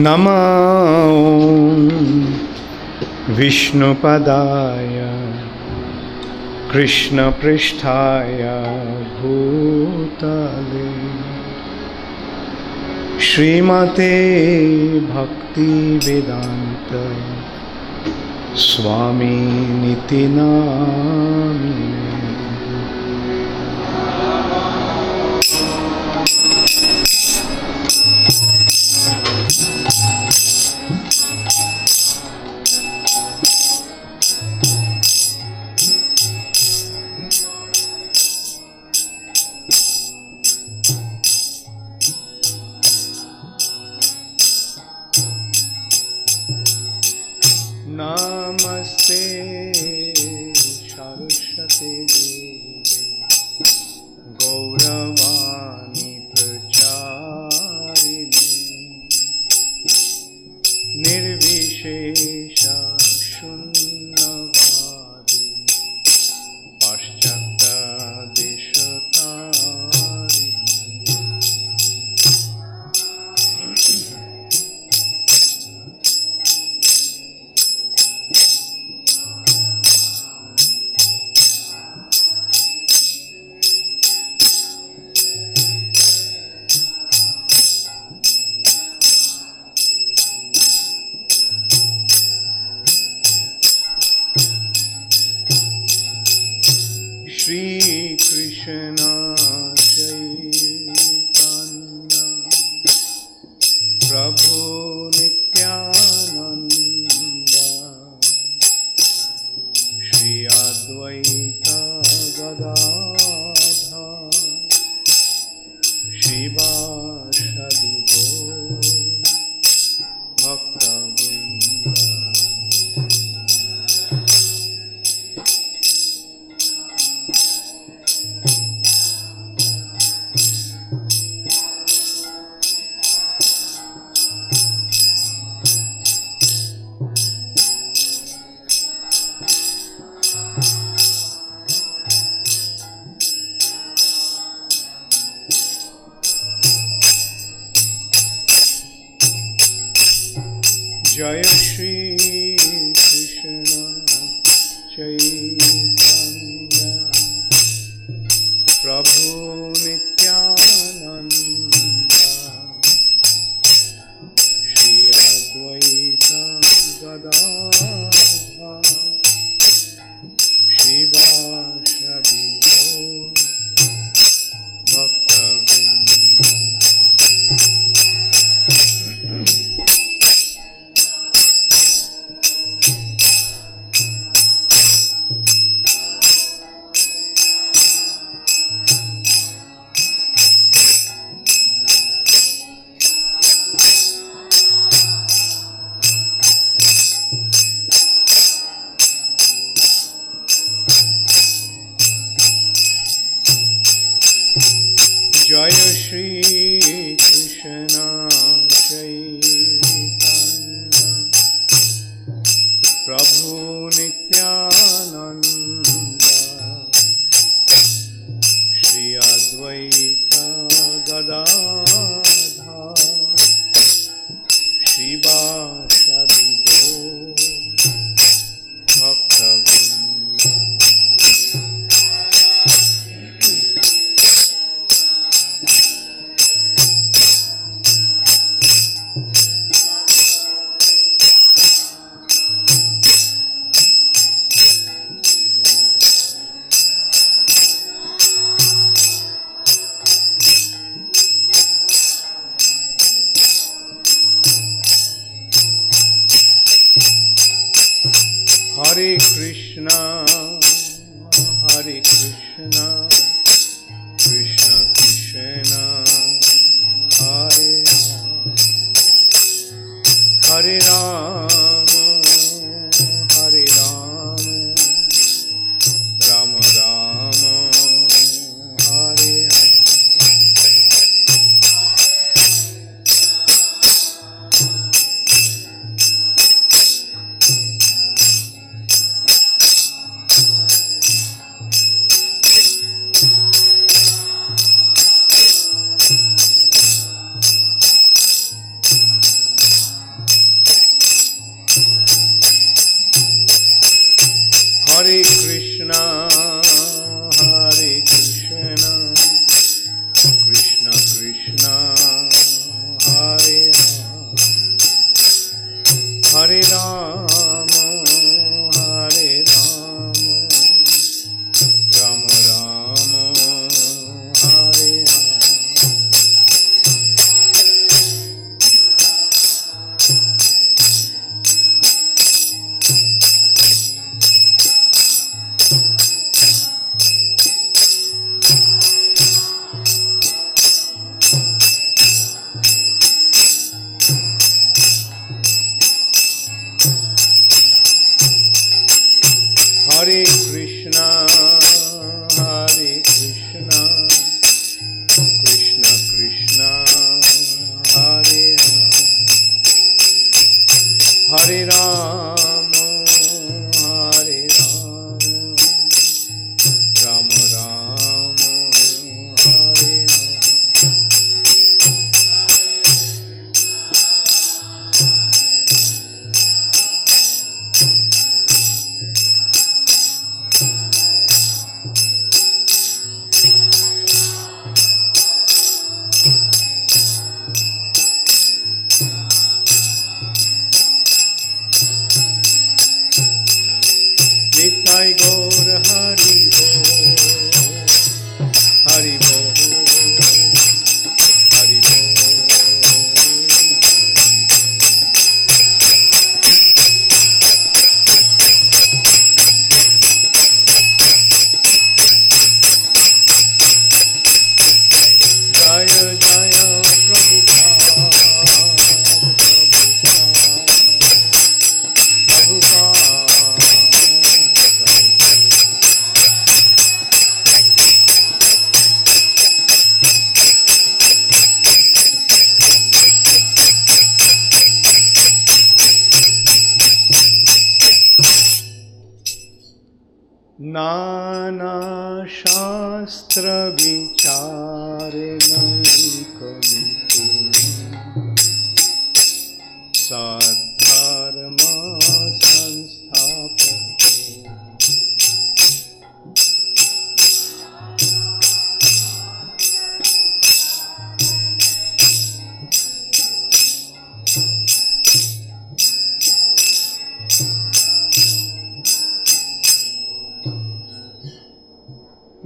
नमो विष्णुपदाय कृष्णपृष्ठाय भूतले। श्रीमते Bhaktivedanta स्वामीनिति नामिने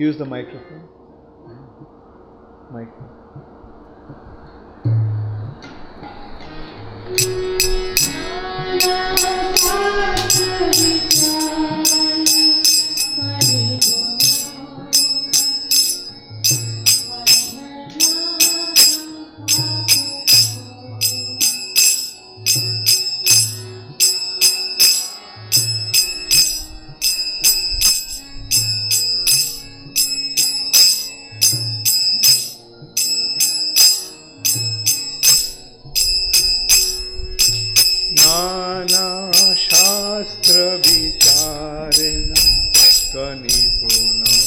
Use the microphone. Microphone. Thank you. शास्त्रविचारणं त्वनिपुण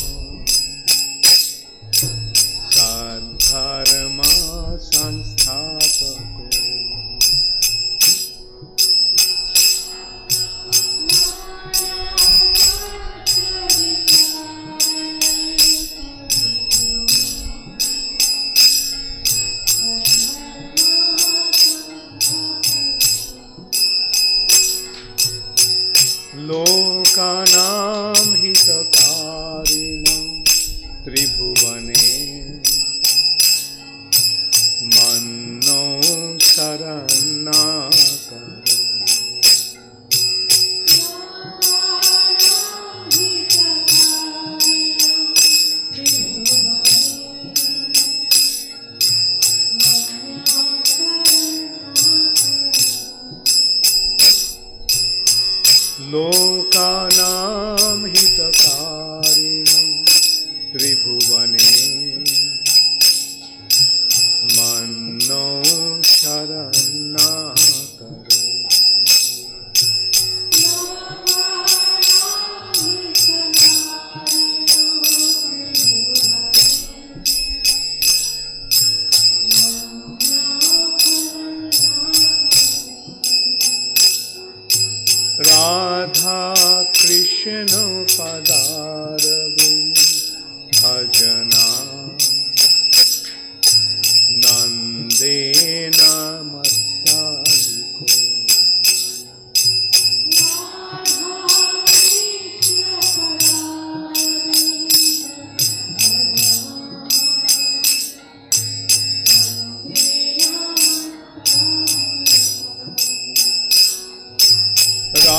lokana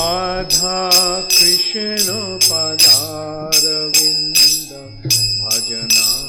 पधा कृष्णपदविन्द भजना।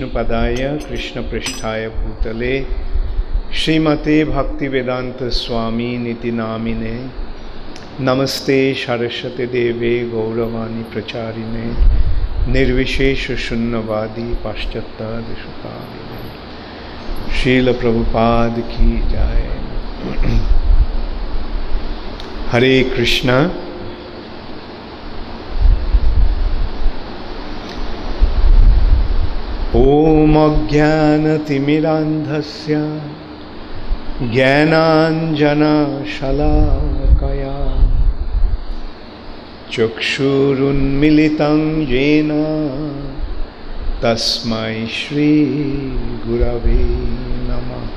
ओं विष्णुपदाय, कृष्णपृष्ठाय भूतले, श्रीमते भक्तिवेदांत स्वामी नीति नामिने, नमस्ते सरस्वती देवे गौरवाणी प्रचारिणे, निर्विशेष शून्यवादी पाश्चात्य शील प्रभुपाद की जाए हरे कृष्णा। ॐ अज्ञानतिमिरान्धस्य ज्ञानाञ्जनशलाकया चक्षुरुन्मिलितं येन तस्मै श्रीगुरवे नमः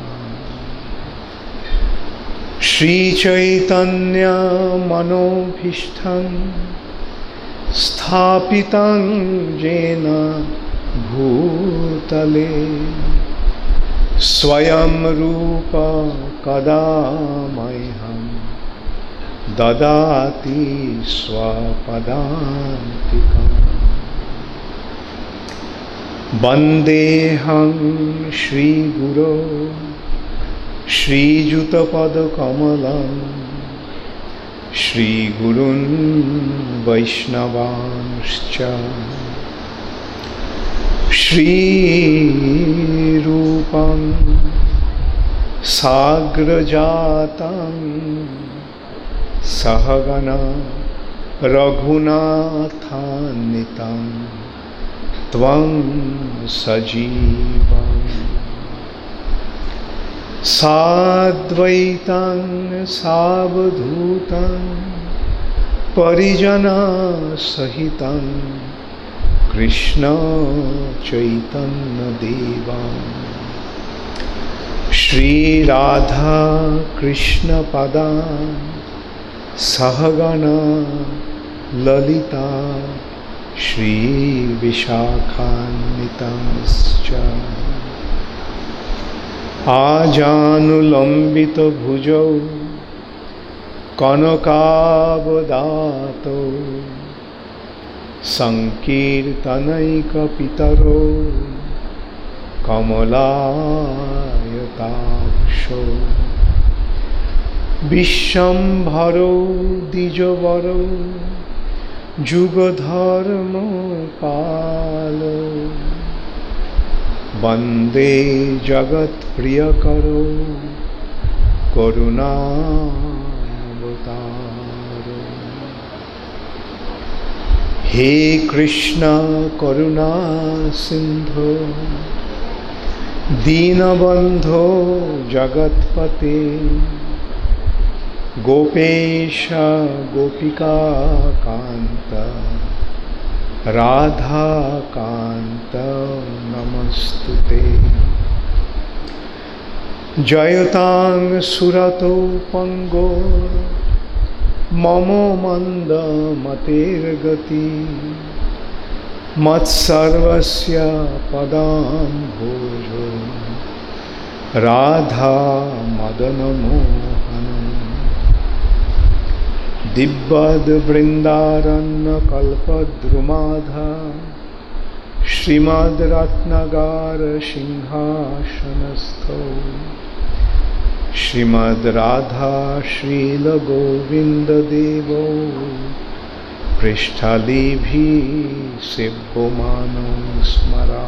श्रीचैतन्यमनोभीष्टं स्थापितं येन भूतले। स्वयं रूप कदा मह्यं ददाति स्वपदान्तिकम्। वन्देऽहं श्रीगुरो श्रीयुतपदकमलं श्रीगुरुन् वैष्णवांश्च। श्रीरूपं साग्रजातं सहगण रघुनाथान्वितं त्वं सजीवम् साद्वैतं सावधूतं কৃষ্ণ চৈতন্য দেবা শ্রীরাধা কৃষ্ণপদা সহগণা ললিতা শ্রীবিশাখান্বিতাশ্চ। আজানুলম্বিত ভুজৌ কনকাবদাতৌ। सङ्कीर्तनैकपितरो कमलायताक्षो विश्वम्भरो द्विजवरो जुगधर्मपालो वन्दे जगत्प्रियकरो करुणावतारो हे कृष्ण, करुणा, सिंधु दीनबंधो जगतपते, गोपेश, गोपिका कांत राधा कांत नमस्तुते। जयतांग सुरतो पंगो मम मन्दमतेर्गति मत्सर्वस्य पदाम्भोजो राधा मदनमोहन दिव्यद्वृन्दारण्यकल्पद्रुमाधा श्रीमद्रत्नगारसिंहासनस्थौ श्रीमद् राधा श्रील गोविंद शिवमान स्मरा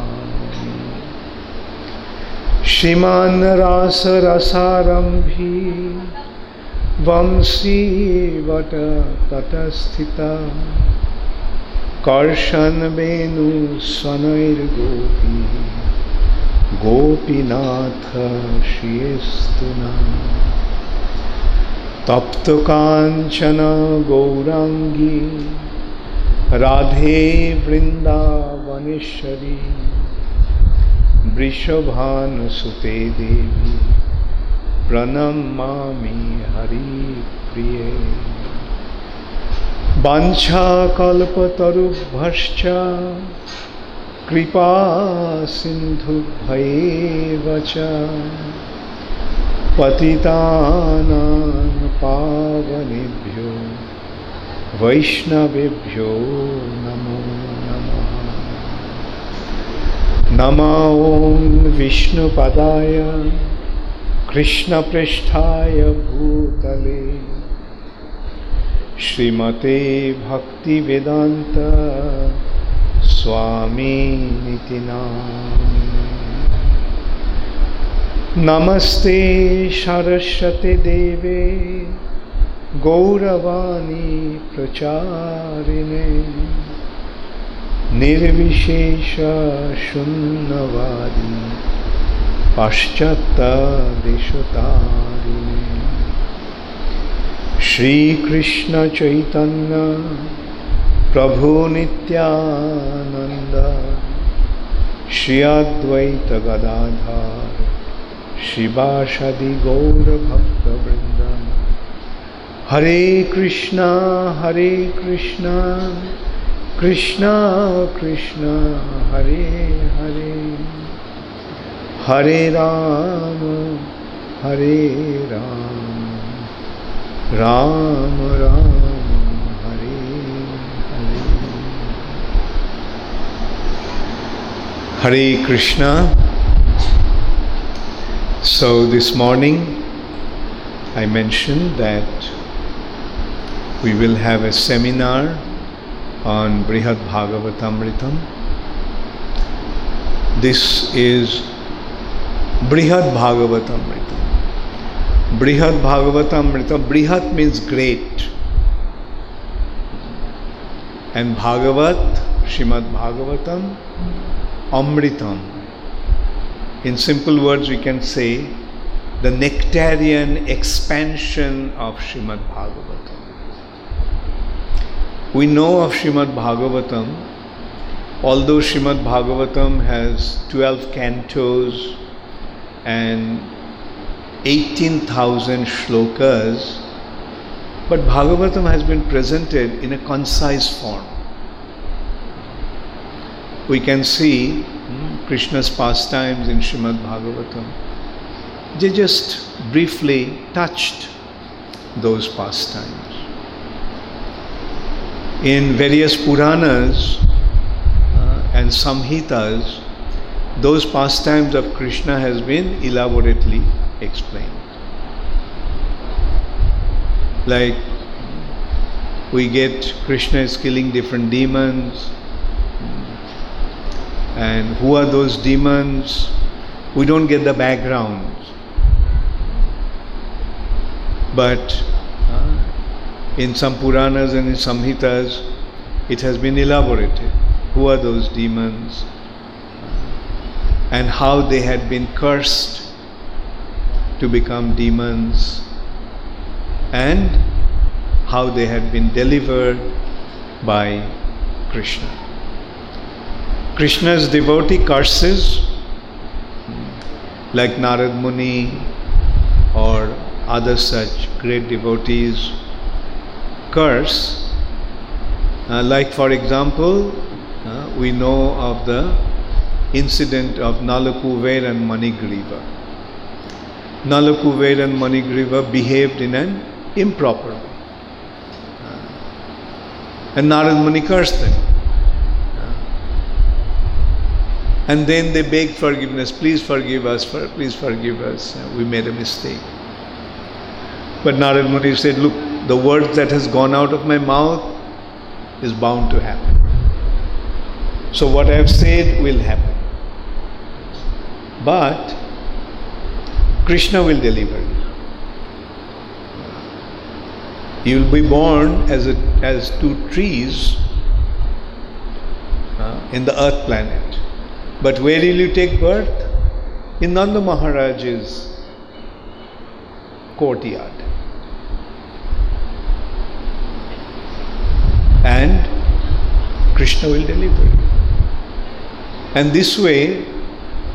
श्रीमरासरसारंभी वंशी वट तटस्थित वंशीवटतटस्थिता वेणु स्वनैर्गोपी गोपीनाथ श्रियस्तुना तप्तकाञ्चन गौराङ्गी राधे वृन्दावनेश्वरी वृषभानुसुते देवी प्रणमामि हरिप्रिये। वाञ्छाकल्पतरुभ्यश्च कृपा सिन्धुभ्यैव च पतितानां पावनेभ्यो वैष्णवेभ्यो नमो नमः। नमो ॐ विष्णुपदाय कृष्णपृष्ठाय भूतले। श्रीमते भक्तिवेदान्त स्वामीति नमस्ते सरस्वती देवे गौरवाणी प्रचारिणे। निर्विशेष शून्यवादी पाश्चात्तादिशतारिणे श्रीकृष्णचैतन्य प्रभुनित्यानन्द श्री अद्वैत अद्वैतगदाधार शिवाशदि गौरभक्तवृन्द हरे कृष्णा हरे कृष्णा कृष्णा कृष्णा, हरे हरे। हरे राम हरे Ram. Ram Ram. Hare Krishna. So this morning I mentioned that we will have a seminar on Brihad Bhagavatamritam. This is Brihad Bhagavatamritam. Brihad Bhagavatamritam. Brihat means great. And Bhagavat, Shrimad Bhagavatam, Amritam. In simple words, we can say the nectarian expansion of Shrimad Bhagavatam. We know of Shrimad Bhagavatam, although Shrimad Bhagavatam has 12 cantos and 18,000 shlokas, but Bhagavatam has been presented in a concise form. We can see hmm, Krishna's pastimes in Shrimad Bhagavatam. They just briefly touched those pastimes. In various Puranas uh, and Samhitas, those pastimes of Krishna has been elaborately explained. Like we get Krishna is killing different demons, and who are those demons? We don't get the background. But in some Puranas and in Samhitas, it has been elaborated. Who are those demons? And how they had been cursed to become demons, and how they had been delivered by Krishna. Krishna's devotee curses, like Narad Muni or other such great devotees, curse. Uh, like, for example, uh, we know of the incident of Nalakuver and Manigriva. Nalakuver and Manigriva behaved in an improper way. Uh, and Narad Muni cursed them. And then they begged forgiveness. Please forgive us. For, please forgive us. We made a mistake. But Narad Muni said, Look, the word that has gone out of my mouth is bound to happen. So what I have said will happen. But Krishna will deliver you. You will be born as, a, as two trees uh, in the earth planet. But where will you take birth? In Nanda Maharaj's courtyard. And Krishna will deliver you. And this way,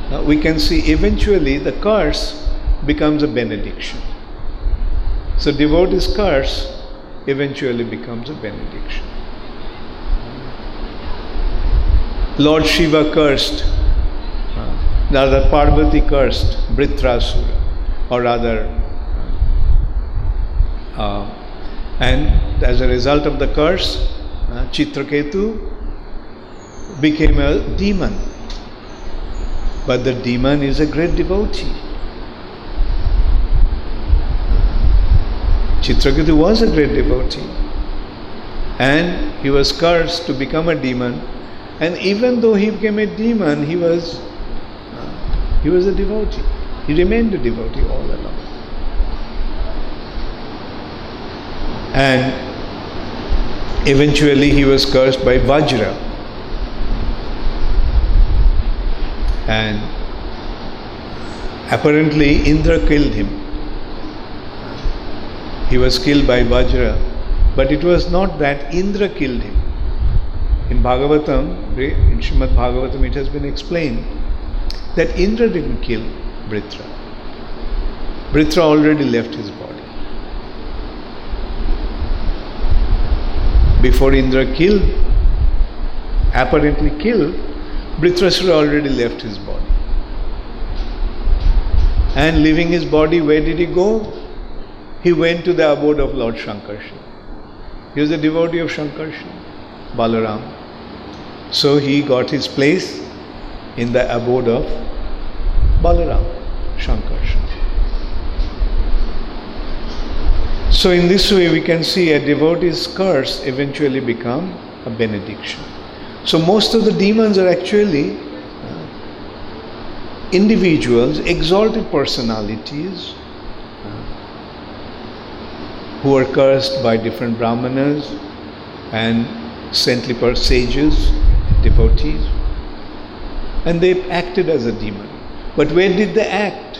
uh, we can see eventually the curse becomes a benediction. So devotee's curse eventually becomes a benediction. Lord Shiva cursed, uh, rather Parvati cursed Vritrasura, or rather, uh, uh, and as a result of the curse, uh, Chitraketu became a demon. But the demon is a great devotee. Chitraketu was a great devotee. And he was cursed to become a demon. And even though he became a demon, he was he was a devotee. He remained a devotee all along. And eventually he was cursed by Vajra. And apparently Indra killed him. He was killed by Vajra, but it was not that Indra killed him. In Bhagavatam, in Srimad Bhagavatam, it has been explained that Indra didn't kill Vritra. Vritra already left his body. Before Indra killed, apparently killed, Vritrasura already left his body. And leaving his body, where did he go? He went to the abode of Lord Shankarshan. He was a devotee of Shankarshan, Balaram. So he got his place in the abode of Balaram, Shankarshan. So in this way we can see a devotee's curse eventually become a benediction. So most of the demons are actually uh, individuals, exalted personalities uh, who are cursed by different brahmanas and saintly sages, devotees, and they acted as a demon. But where did they act?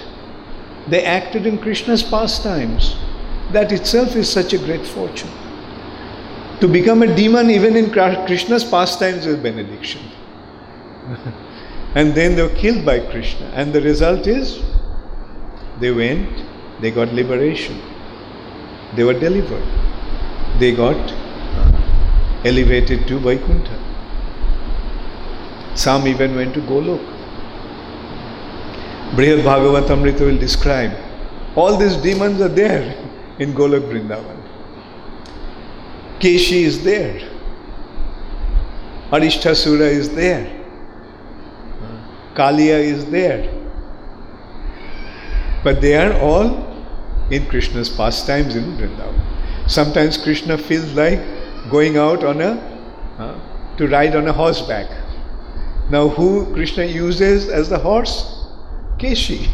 They acted in Krishna's pastimes. That itself is such a great fortune. To become a demon even in Krishna's pastimes is benediction. and then they were killed by Krishna. And the result is they went, they got liberation. They were delivered. They got elevated to Vaikuntha. Some even went to Golok. Brihad Bhagavatamrita will describe all these demons are there in Golok Vrindavan. Keshi is there. Arishtasura is there. Kaliya is there. But they are all in Krishna's pastimes in Vrindavan. Sometimes Krishna feels like going out on a uh, to ride on a horseback. Now who Krishna uses as the horse? Keshi.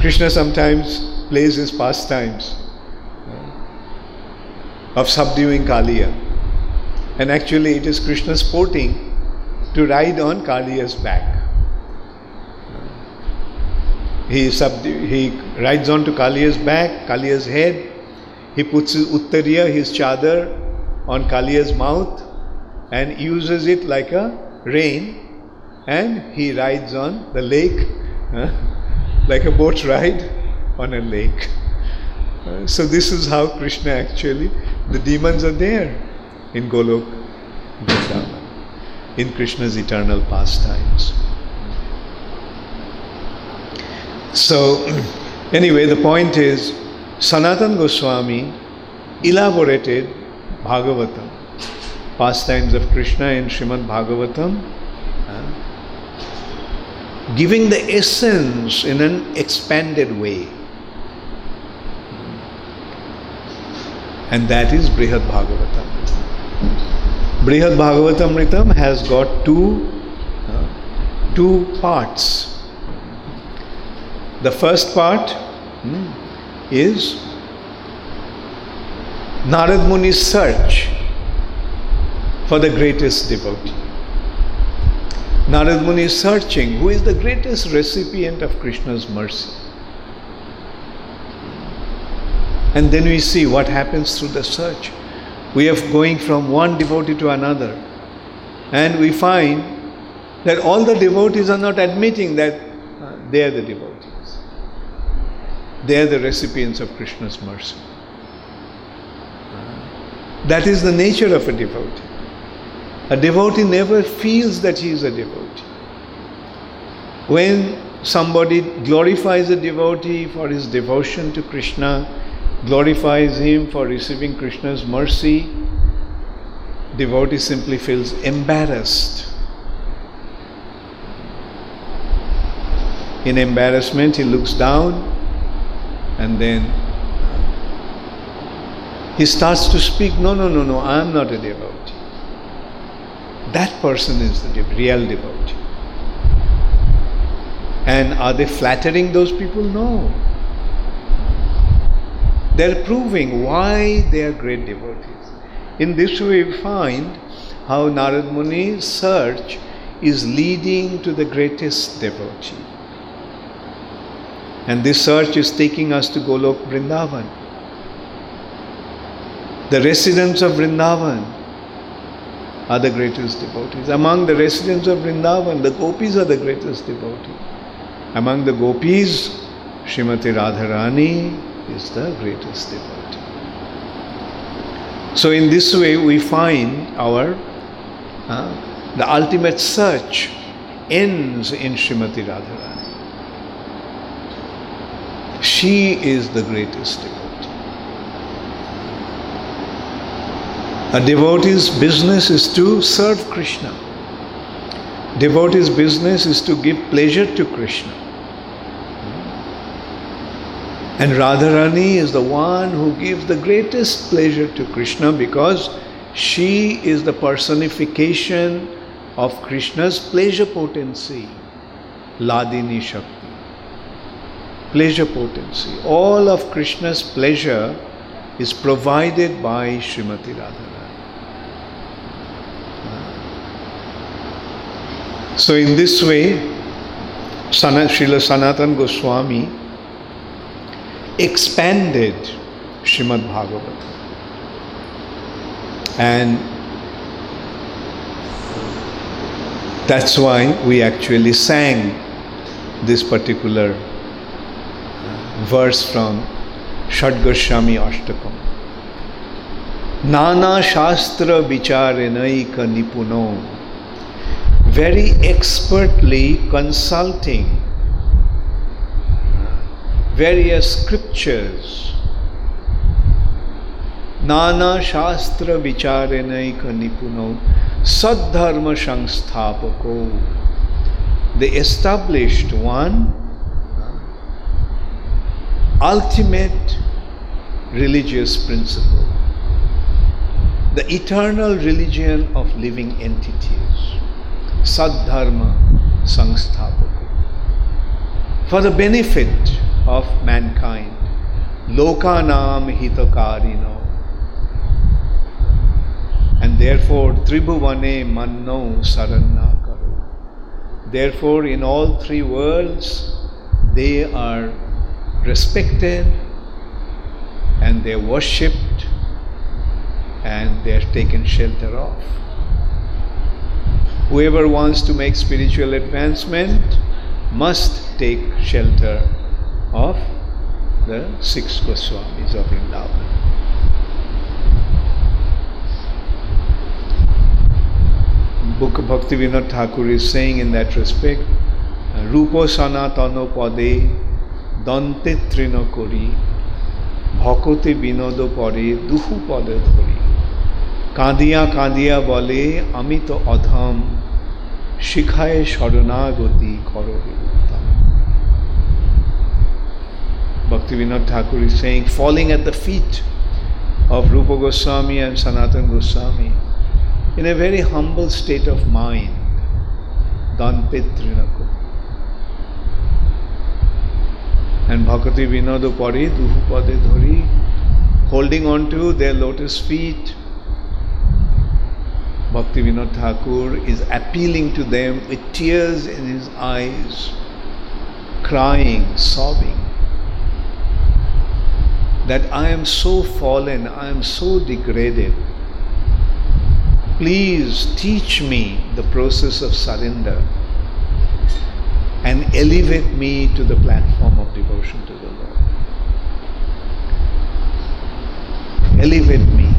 Krishna sometimes plays his pastimes uh, of subduing Kaliya. And actually, it is Krishna sporting to ride on Kaliya's back. He, subdu- he rides on to Kaliya's back, Kaliya's head. He puts his uttariya, his chadar, on Kaliya's mouth and uses it like a rein. And he rides on the lake, like a boat ride on a lake. Uh, so this is how Krishna actually, the demons are there in Golok Vrindavan, in Krishna's eternal pastimes. So, anyway, the point is, Sanatan Goswami elaborated Bhagavatam, pastimes of Krishna in Srimad Bhagavatam, uh, giving the essence in an expanded way. and that is Brihad Bhagavatam. Brihad has got two, uh, two parts. The first part hmm, is Narad Muni's search for the greatest devotee. Narad Muni is searching who is the greatest recipient of Krishna's mercy. And then we see what happens through the search. We are going from one devotee to another. And we find that all the devotees are not admitting that uh, they are the devotees. They are the recipients of Krishna's mercy. That is the nature of a devotee. A devotee never feels that he is a devotee. When somebody glorifies a devotee for his devotion to Krishna, glorifies him for receiving Krishna's mercy, devotee simply feels embarrassed. In embarrassment, he looks down and then he starts to speak, No, no, no, no, I am not a devotee. That person is the real devotee. And are they flattering those people? No. They're proving why they are great devotees. In this way, we find how Narad Muni's search is leading to the greatest devotee. And this search is taking us to Golok Vrindavan. The residents of Vrindavan are the greatest devotees. Among the residents of Vrindavan, the gopis are the greatest devotees. Among the gopis, Srimati Radharani is the greatest devotee. So, in this way, we find our uh, the ultimate search ends in Srimati Radharani. She is the greatest devotee. A devotee's business is to serve Krishna. Devotee's business is to give pleasure to Krishna. And Radharani is the one who gives the greatest pleasure to Krishna because she is the personification of Krishna's pleasure potency, Hladini Shakti. Pleasure potency. All of Krishna's pleasure is provided by Srimati Radharani. So, in this way, Srila Sanatan Goswami expanded Shrimad Bhagavatam. And that's why we actually sang this particular verse from Shad Goswami Ashtakam. Nana Shastra Vicharenaika Nipuno, very expertly consulting various scriptures. Nana Shastra Vicharenaika Nipuno Sadharma Sangstapako. They established one ultimate religious principle the eternal religion of living entities. Sadharma Sangstapako. For the benefit of mankind. Lokanam hitakarino. And therefore, Tribhuvane manno saranna karu. Therefore, in all three worlds, they are respected and they're worshipped and they're taken shelter of. Whoever wants to make spiritual advancement must take shelter of the six Goswamis of Vrindavan. Book of Bhaktivinoda Thakur is saying in that respect, Rupo Sanatano Pade Dante Trino Kori ভকতে বিনোদ পরে দুহু পদে ধরি কাঁদিয়া কাঁদিয়া বলে আমি তো অধম শিখায় শরণাগতি করবে Bhaktivinoda Thakur is saying, falling at the feet of Rupa Goswami and Sanatan Goswami in a very humble state of mind. Danpetrinako. And Bhakti Vinoda Pari, Duhupade Dhari, holding on to their lotus feet. Bhakti Vinod Thakur is appealing to them with tears in his eyes, crying, sobbing that I am so fallen, I am so degraded. please teach me the process of surrender and elevate me to the platform of devotion to the Lord. Elevate me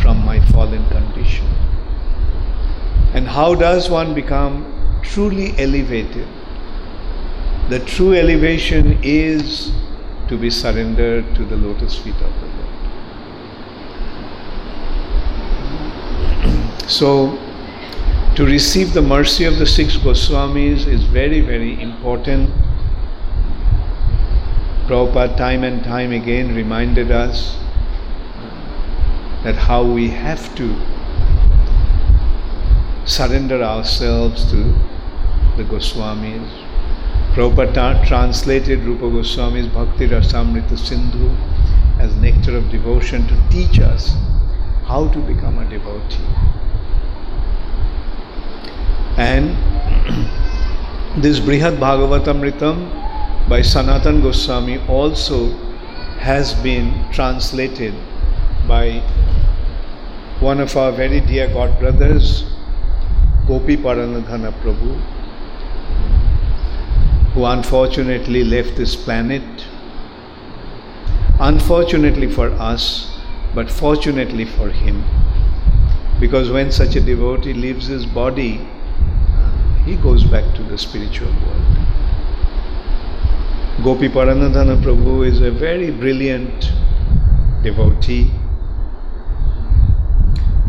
from my fallen condition. And how does one become truly elevated? The true elevation is to be surrendered to the lotus feet of the Lord. So, to receive the mercy of the six Goswamis is very, very important. Prabhupada time and time again reminded us that how we have to surrender ourselves to the Goswamis. Prabhupada translated Rupa Goswami's Bhakti Rasamrita Sindhu as nectar of devotion to teach us how to become a devotee. And this Brihad Bhagavatamritam by Sanatan Goswami also has been translated by one of our very dear God brothers, Gopi Paranadhana Prabhu, who unfortunately left this planet. Unfortunately for us, but fortunately for him. Because when such a devotee leaves his body, uh, he goes back to the spiritual world. Gopi Paranadhana Prabhu is a very brilliant devotee.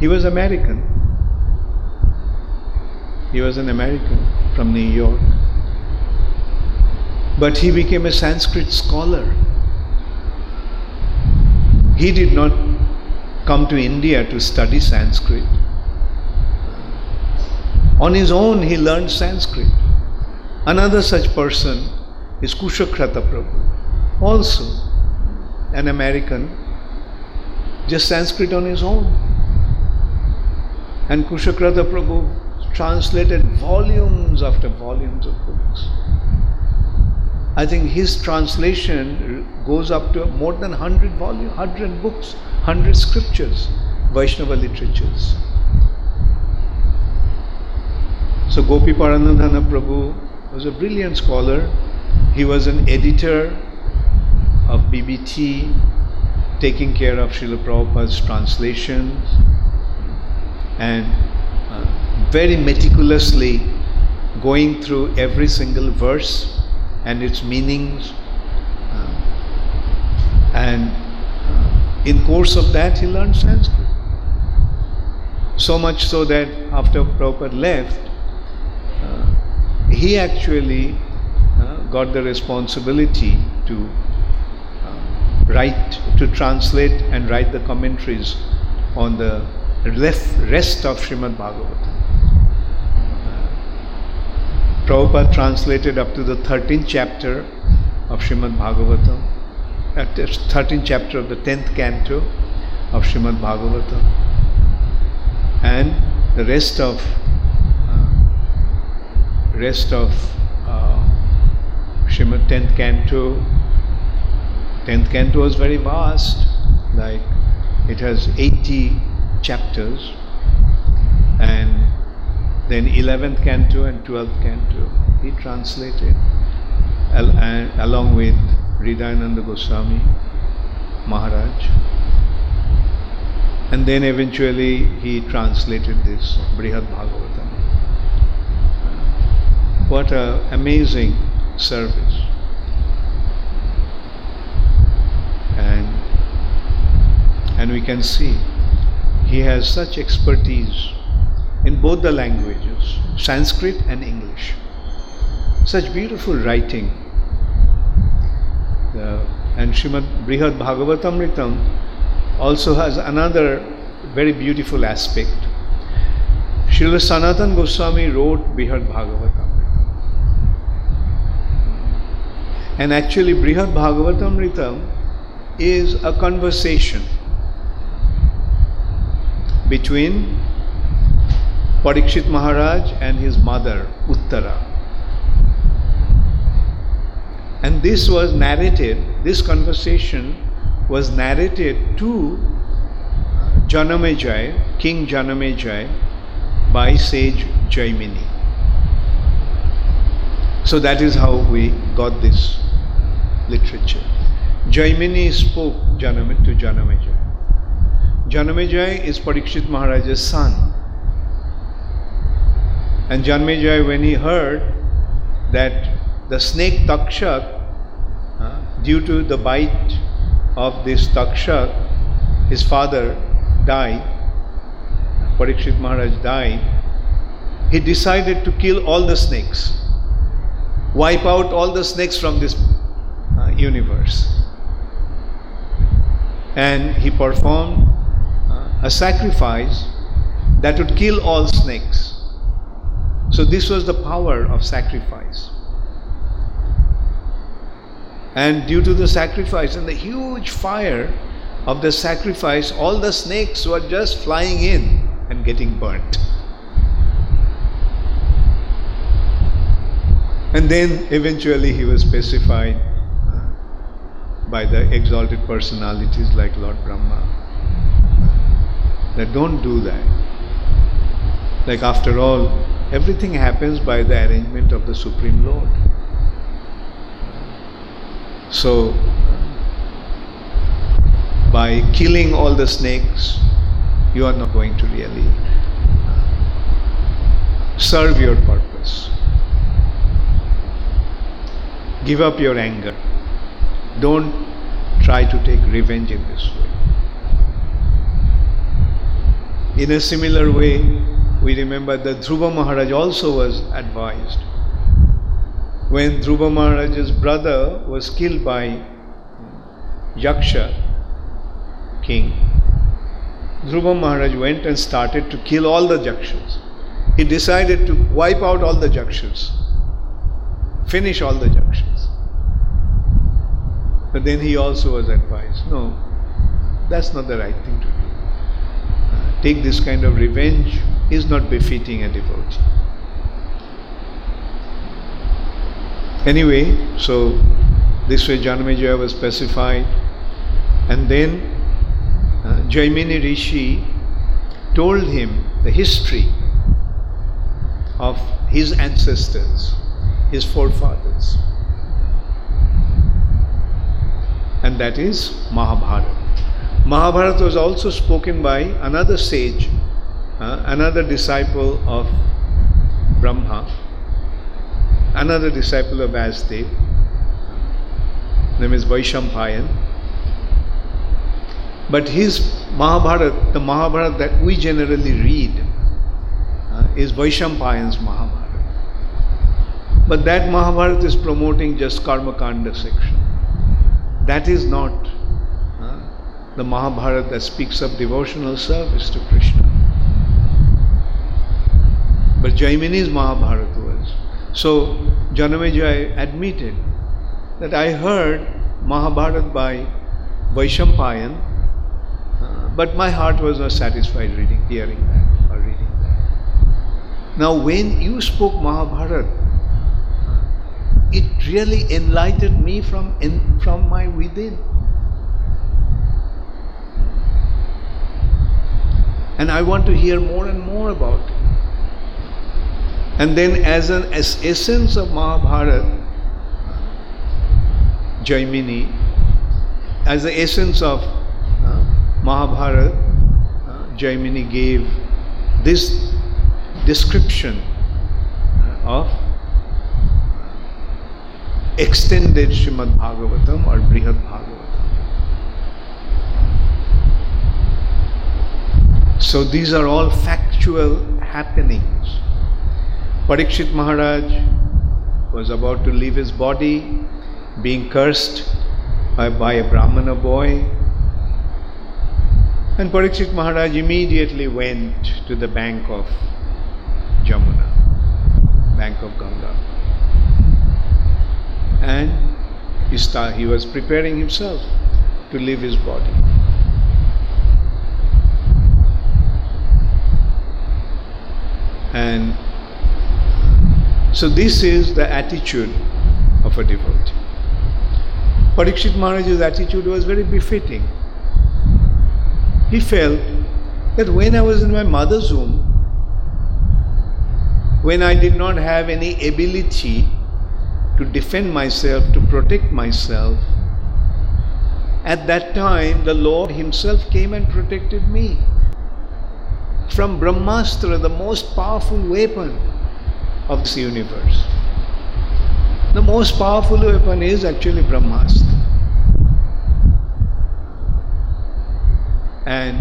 He was American. He was an American from New York. But he became a Sanskrit scholar. He did not come to India to study Sanskrit. On his own, he learned Sanskrit. Another such person is Kushakrata Prabhu, also an American, just Sanskrit on his own. And Kushakrata Prabhu translated volumes after volumes of books. I think his translation goes up to more than 100 volumes, 100 books, 100 scriptures, Vaishnava literatures. So Gopi Paranadhana Prabhu was a brilliant scholar. He was an editor of BBT, taking care of Srila Prabhupada's translations and uh, very meticulously going through every single verse and its meanings. Uh, and uh, in course of that he learned Sanskrit. So much so that after Prabhupada left, he actually uh, got the responsibility to uh, write, to translate and write the commentaries on the rest of Srimad Bhagavatam. Uh, Prabhupada translated up to the 13th chapter of Srimad Bhagavatam, at the 13th chapter of the 10th canto of Srimad Bhagavatam, and the rest of rest of uh, Srimad 10th canto. 10th canto is very vast, like it has 80 chapters, and then 11th canto and 12th canto he translated al- along with Hridayananda Goswami Maharaj. And then eventually he translated this Brihad Bhagavatam. What an amazing service. And, and we can see he has such expertise in both the languages, Sanskrit and English. Such beautiful writing. Uh, and Srimad Brihad Bhagavatamritam also has another very beautiful aspect. Srila Sanatan Goswami wrote Brihad Bhagavatam. And actually, Brihad Bhagavatamrita is a conversation between Parikshit Maharaj and his mother, Uttara. And this was narrated, this conversation was narrated to Janamejai, King Janamejai, by sage Jaimini. So that is how we got this literature. Jaimini spoke Janamit to Janamejaya. Janamejaya is Parikshit Maharaj's son. And Janamejaya, when he heard that the snake Takshak, uh, due to the bite of this Takshak, his father died, Parikshit Maharaj died, he decided to kill all the snakes, wipe out all the snakes from this uh, universe. And he performed uh, a sacrifice that would kill all snakes. So, this was the power of sacrifice. And due to the sacrifice and the huge fire of the sacrifice, all the snakes were just flying in and getting burnt. And then eventually he was pacified by the exalted personalities like Lord Brahma. That don't do that. Like after all, everything happens by the arrangement of the Supreme Lord. So, by killing all the snakes, you are not going to really serve your purpose. Give up your anger. Don't try to take revenge in this way. In a similar way, we remember that Dhruva Maharaj also was advised. When Dhruva Maharaj's brother was killed by Yaksha king, Dhruva Maharaj went and started to kill all the Jakshas. He decided to wipe out all the Jakshas, finish all the Jakshas. But then he also was advised no, that's not the right thing to do. Uh, take this kind of revenge is not befitting a devotee. Anyway, so this way Janamejaya was specified, and then uh, Jaimini Rishi told him the history of his ancestors, his forefathers and that is Mahabharata. Mahabharata was also spoken by another sage, uh, another disciple of Brahma, another disciple of Vyasadev, name is Vaishampayan. But his Mahabharata, the Mahabharata that we generally read, uh, is Vaishampayan's Mahabharata. But that Mahabharata is promoting just Karma Kanda section. That is not uh, the Mahabharata that speaks of devotional service to Krishna. But Jaimini's Mahabharata was. So Janamejaya admitted that I heard Mahabharata by Vaishampayan, uh, but my heart was not satisfied reading, hearing that or reading that. Now, when you spoke Mahabharata, it really enlightened me from, in, from my within. And I want to hear more and more about it. And then, as an as essence of Mahabharata, Jaimini, as the essence of uh, Mahabharata, uh, Jaimini gave this description of extended Srimad Bhagavatam or Brihad Bhagavatam. So these are all factual happenings. Parikshit Maharaj was about to leave his body, being cursed by, by a Brahmana boy. And Parikshit Maharaj immediately went to the bank of Jamuna, bank of Ganga and he, he was preparing himself to leave his body. And so this is the attitude of a devotee. Parikshit Maharaj's attitude was very befitting. He felt that when I was in my mother's womb, when I did not have any ability to defend myself, to protect myself, at that time the Lord Himself came and protected me. From Brahmastra, the most powerful weapon of this universe. The most powerful weapon is actually Brahmastra. And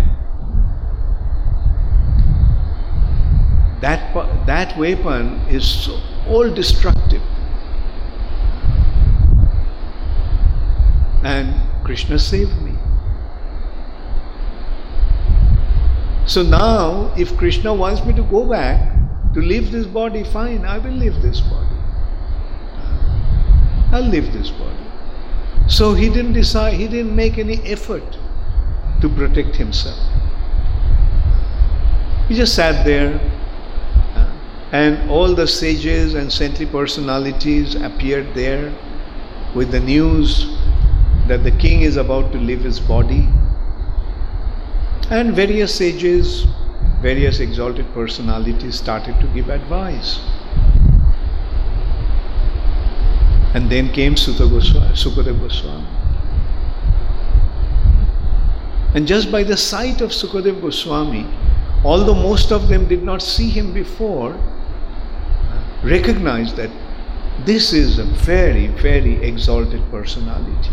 that, that weapon is so all destructive. And Krishna saved me. So now, if Krishna wants me to go back to leave this body, fine, I will leave this body. I'll leave this body. So he didn't decide, he didn't make any effort to protect himself. He just sat there, and all the sages and saintly personalities appeared there with the news that the king is about to leave his body. And various sages, various exalted personalities started to give advice. And then came Suta Goswami, Sukadev Goswami. And just by the sight of Sukadev Goswami, although most of them did not see him before, recognized that this is a very, very exalted personality.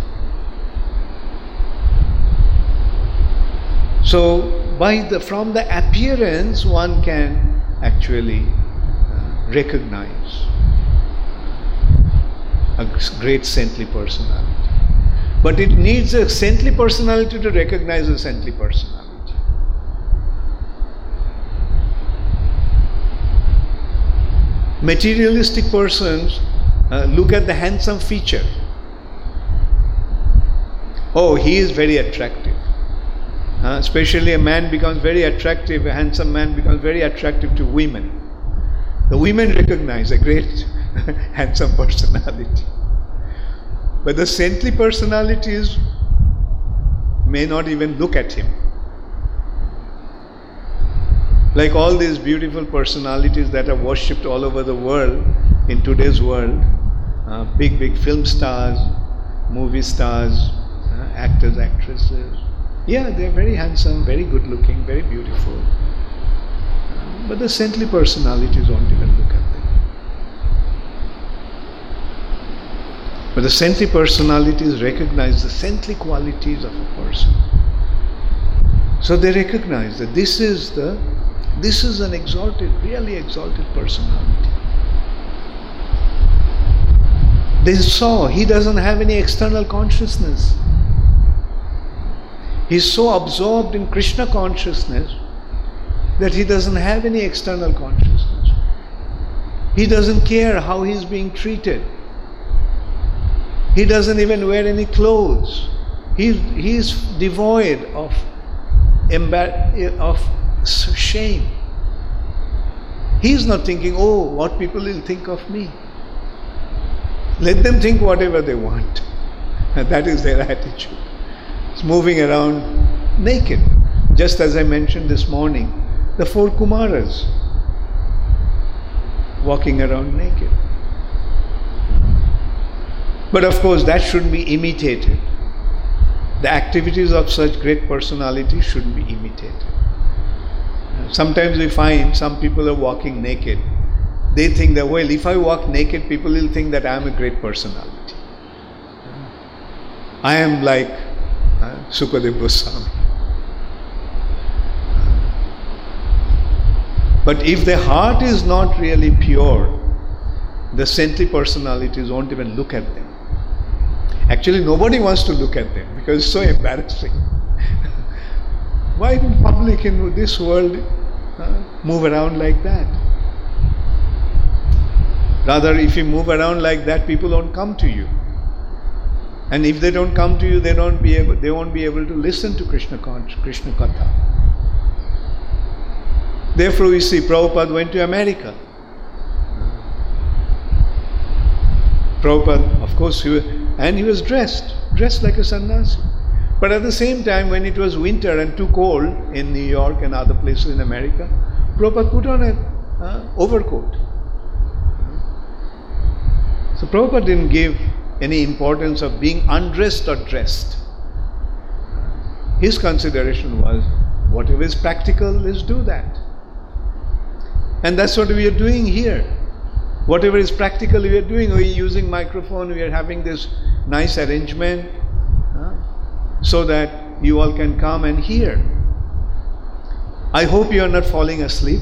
So, by the, from the appearance, one can actually uh, recognize a great saintly personality. But it needs a saintly personality to recognize a saintly personality. Materialistic persons uh, look at the handsome feature. Oh, he is very attractive. Uh, especially a man becomes very attractive, a handsome man becomes very attractive to women. The women recognize a great handsome personality. But the saintly personalities may not even look at him. Like all these beautiful personalities that are worshipped all over the world in today's world uh, big, big film stars, movie stars, uh, actors, actresses. Yeah, they're very handsome, very good looking, very beautiful. But the saintly personalities won't even look at them. But the saintly personalities recognize the saintly qualities of a person. So they recognize that this is the this is an exalted, really exalted personality. They saw he doesn't have any external consciousness. He's so absorbed in Krishna consciousness that he doesn't have any external consciousness. He doesn't care how he's being treated. He doesn't even wear any clothes. He, he is devoid of, of shame. He's not thinking, oh, what people will think of me. Let them think whatever they want. That is their attitude. It's moving around naked. Just as I mentioned this morning, the four Kumaras walking around naked. But of course, that shouldn't be imitated. The activities of such great personalities shouldn't be imitated. Sometimes we find some people are walking naked. They think that, well, if I walk naked, people will think that I am a great personality. I am like Sukadev Goswami. But if the heart is not really pure, the saintly personalities won't even look at them. Actually, nobody wants to look at them because it's so embarrassing. Why in public in this world uh, move around like that? Rather, if you move around like that, people don't come to you. And if they don't come to you, they don't be able, they won't be able to listen to Krishna, Krishna Katha. Therefore, we see Prabhupada went to America. Prabhupada, of course, he was, and he was dressed, dressed like a sannyasi. But at the same time, when it was winter and too cold in New York and other places in America, Prabhupada put on an uh, overcoat So Prabhupada didn't give any importance of being undressed or dressed. His consideration was whatever is practical, let's do that. And that's what we are doing here. Whatever is practical, we are doing. We are using microphone, we are having this nice arrangement uh, so that you all can come and hear. I hope you are not falling asleep.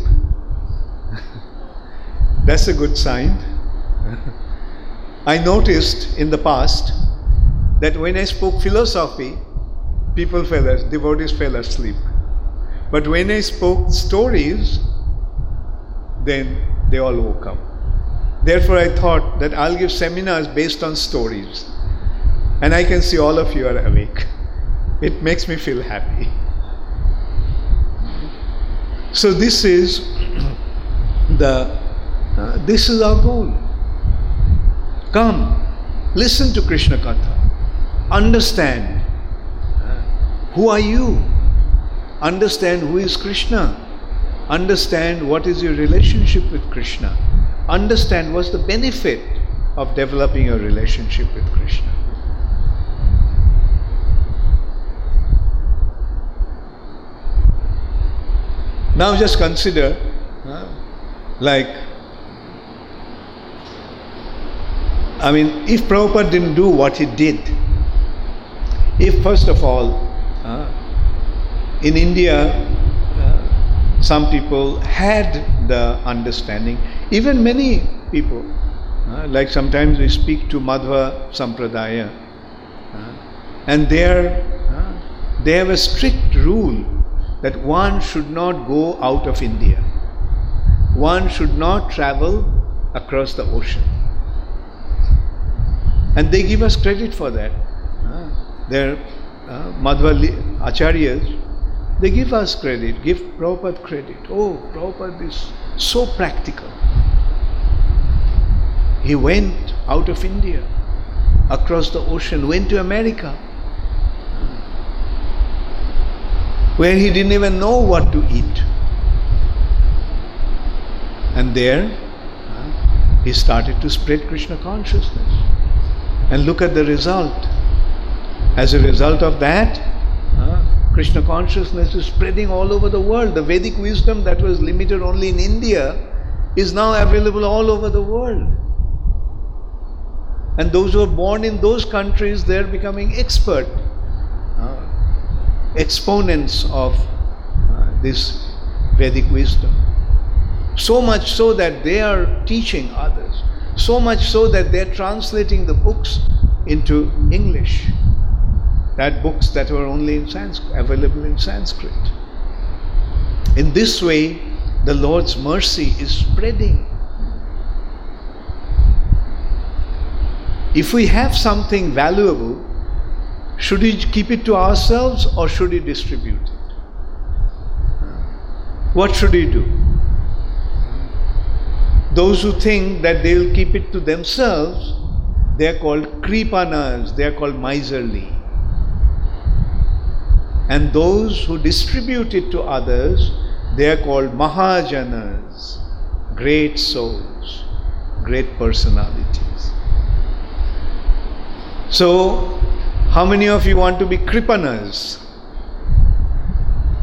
That's a good sign. I noticed in the past that when I spoke philosophy, people fell devotees fell asleep. But when I spoke stories, then they all woke up. Therefore, I thought that I'll give seminars based on stories. And I can see all of you are awake. It makes me feel happy. So, this is the uh, this is our goal. Come, listen to Krishna Katha. Understand who are you? Understand who is Krishna. Understand what is your relationship with Krishna. Understand what's the benefit of developing your relationship with Krishna. Now just consider, uh, like I mean, if Prabhupada didn't do what he did, if first of all, uh, in India, uh, some people had the understanding, even many people, uh, like sometimes we speak to Madhva Sampradaya, and there they have a strict rule that one should not go out of India. One should not travel across the ocean. And they give us credit for that. Uh, their uh, Madhva Acharyas, they give us credit, give Prabhupada credit. Oh, Prabhupada is so practical. He went out of India, across the ocean, went to America, where he didn't even know what to eat. And there, uh, he started to spread Krishna consciousness and look at the result. As a result of that, uh, Krishna consciousness is spreading all over the world. The Vedic wisdom that was limited only in India is now available all over the world. And those who are born in those countries, they're becoming expert uh, exponents of uh, this Vedic wisdom. So much so that they are teaching others. So much so that they're translating the books into English. That books that were only in Sanskrit, available in Sanskrit. In this way, the Lord's mercy is spreading. If we have something valuable, should we keep it to ourselves or should we distribute it? What should we do? Those who think that they will keep it to themselves, they are called kripanas, they are called miserly. And those who distribute it to others, they are called mahajanas, great souls, great personalities. So, how many of you want to be kripanas?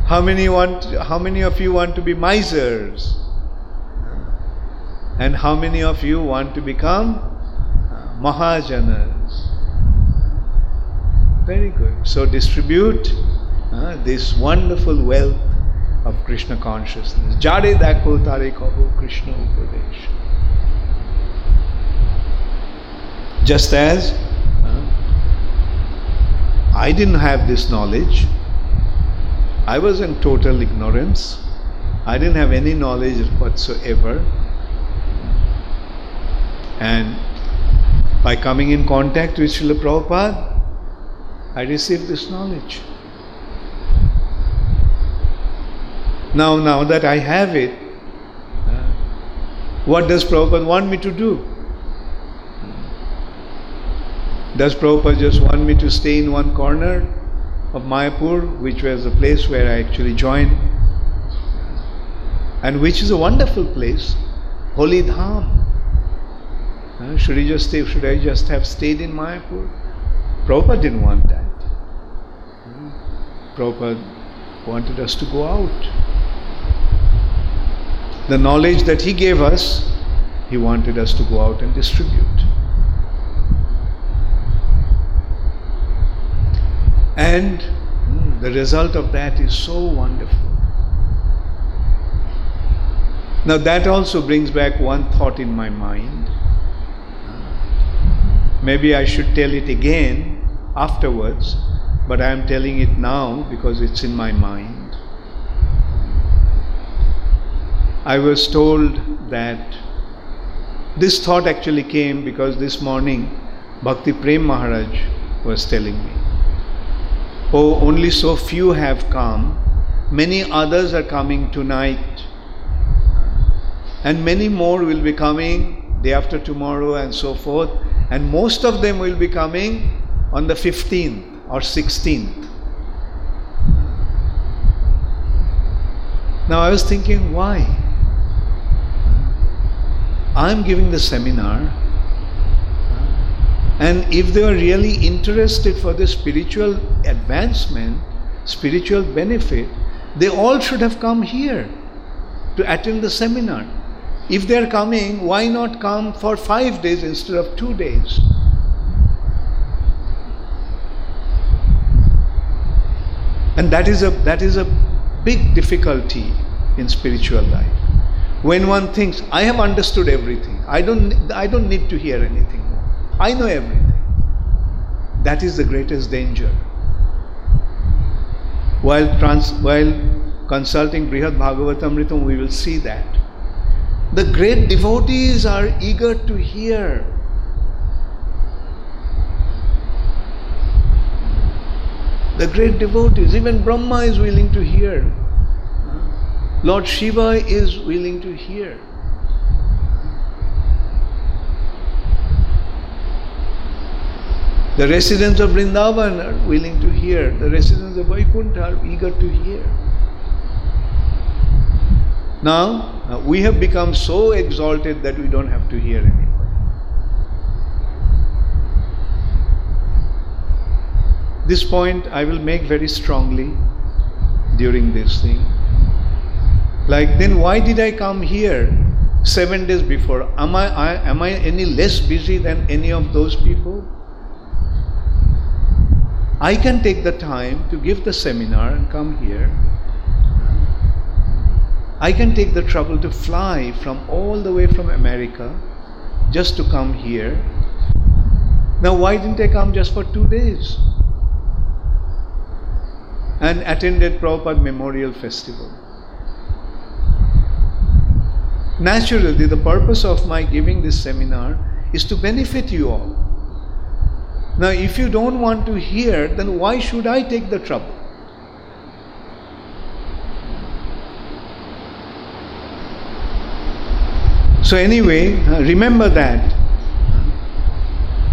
How many want how many of you want to be misers? And how many of you want to become uh, Mahajanas? Very good. So distribute uh, this wonderful wealth of Krishna consciousness. Jare dakho tare kaho Krishna Upadesh. Just as uh, I didn't have this knowledge, I was in total ignorance. I didn't have any knowledge whatsoever. And by coming in contact with Srila Prabhupada, I received this knowledge. Now, now that I have it, uh, what does Prabhupada want me to do? Does Prabhupada just want me to stay in one corner of Mayapur, which was the place where I actually joined, and which is a wonderful place, Holy Dham. Should, he just stay, should I just have stayed in Mayapur? Prabhupada didn't want that. Uh, Prabhupada wanted us to go out. The knowledge that he gave us, he wanted us to go out and distribute. And mm, the result of that is so wonderful. Now, that also brings back one thought in my mind. Maybe I should tell it again afterwards, but I am telling it now because it's in my mind. I was told that this thought actually came because this morning Bhakti Prem Maharaj was telling me, Oh, only so few have come, many others are coming tonight. And many more will be coming day after tomorrow and so forth and most of them will be coming on the 15th or 16th now i was thinking why? I'm giving the seminar. And if they are really interested for the spiritual advancement spiritual benefit they all should have come here to attend the seminar if they are coming, why not come for five days instead of two days? And that is a that is a big difficulty in spiritual life. When one thinks, I have understood everything, I don't I don't need to hear anything more. I know everything. That is the greatest danger. While trans, while consulting Brihad Bhagavatamritam, we will see that the great devotees are eager to hear. The great devotees, even Brahma is willing to hear. Lord Shiva is willing to hear. The residents of Vrindavan are willing to hear. The residents of Vaikuntha are eager to hear. Now, uh, we have become so exalted that we don't have to hear anybody. This point I will make very strongly during this thing. Like, then why did I come here seven days before? Am I, I am I any less busy than any of those people? I can take the time to give the seminar and come here I can take the trouble to fly from all the way from America just to come here. Now, why didn't I come just for two days? And attended Prabhupada Memorial Festival. Naturally, the purpose of my giving this seminar is to benefit you all. Now, if you don't want to hear, then why should I take the trouble? So, anyway, uh, remember that.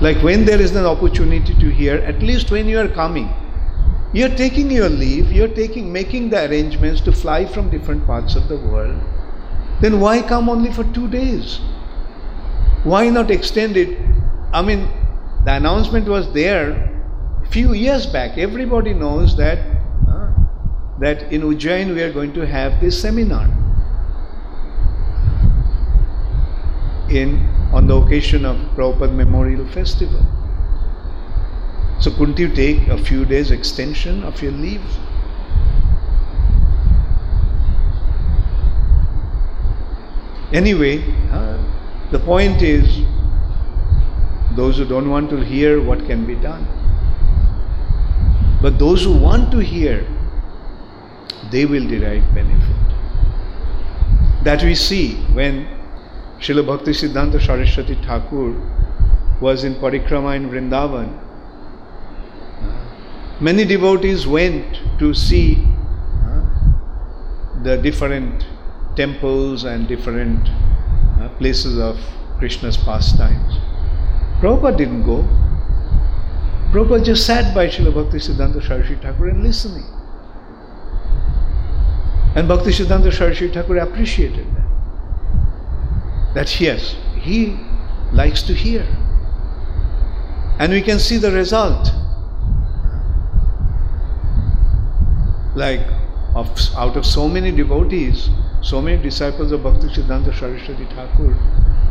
Like when there is an opportunity to hear, at least when you are coming, you're taking your leave, you're taking making the arrangements to fly from different parts of the world, then why come only for two days? Why not extend it? I mean, the announcement was there a few years back. Everybody knows that uh, that in Ujjain we are going to have this seminar. In on the occasion of Prabhupada Memorial Festival. So couldn't you take a few days extension of your leave? Anyway, uh, the point is those who don't want to hear what can be done. But those who want to hear, they will derive benefit. That we see when Srila Bhakti Siddhanta Saraswati Thakur was in Parikrama in Vrindavan. Many devotees went to see the different temples and different uh, places of Krishna's pastimes. Prabhupada didn't go. Prabhupada just sat by Srila Bhakti Siddhanta Saraswati Thakur and listening. And Bhakti Siddhanta Saraswati Thakur appreciated that that yes, he likes to hear. And we can see the result. Like, of, out of so many devotees, so many disciples of Bhakti Siddhanta Saraswati Thakur,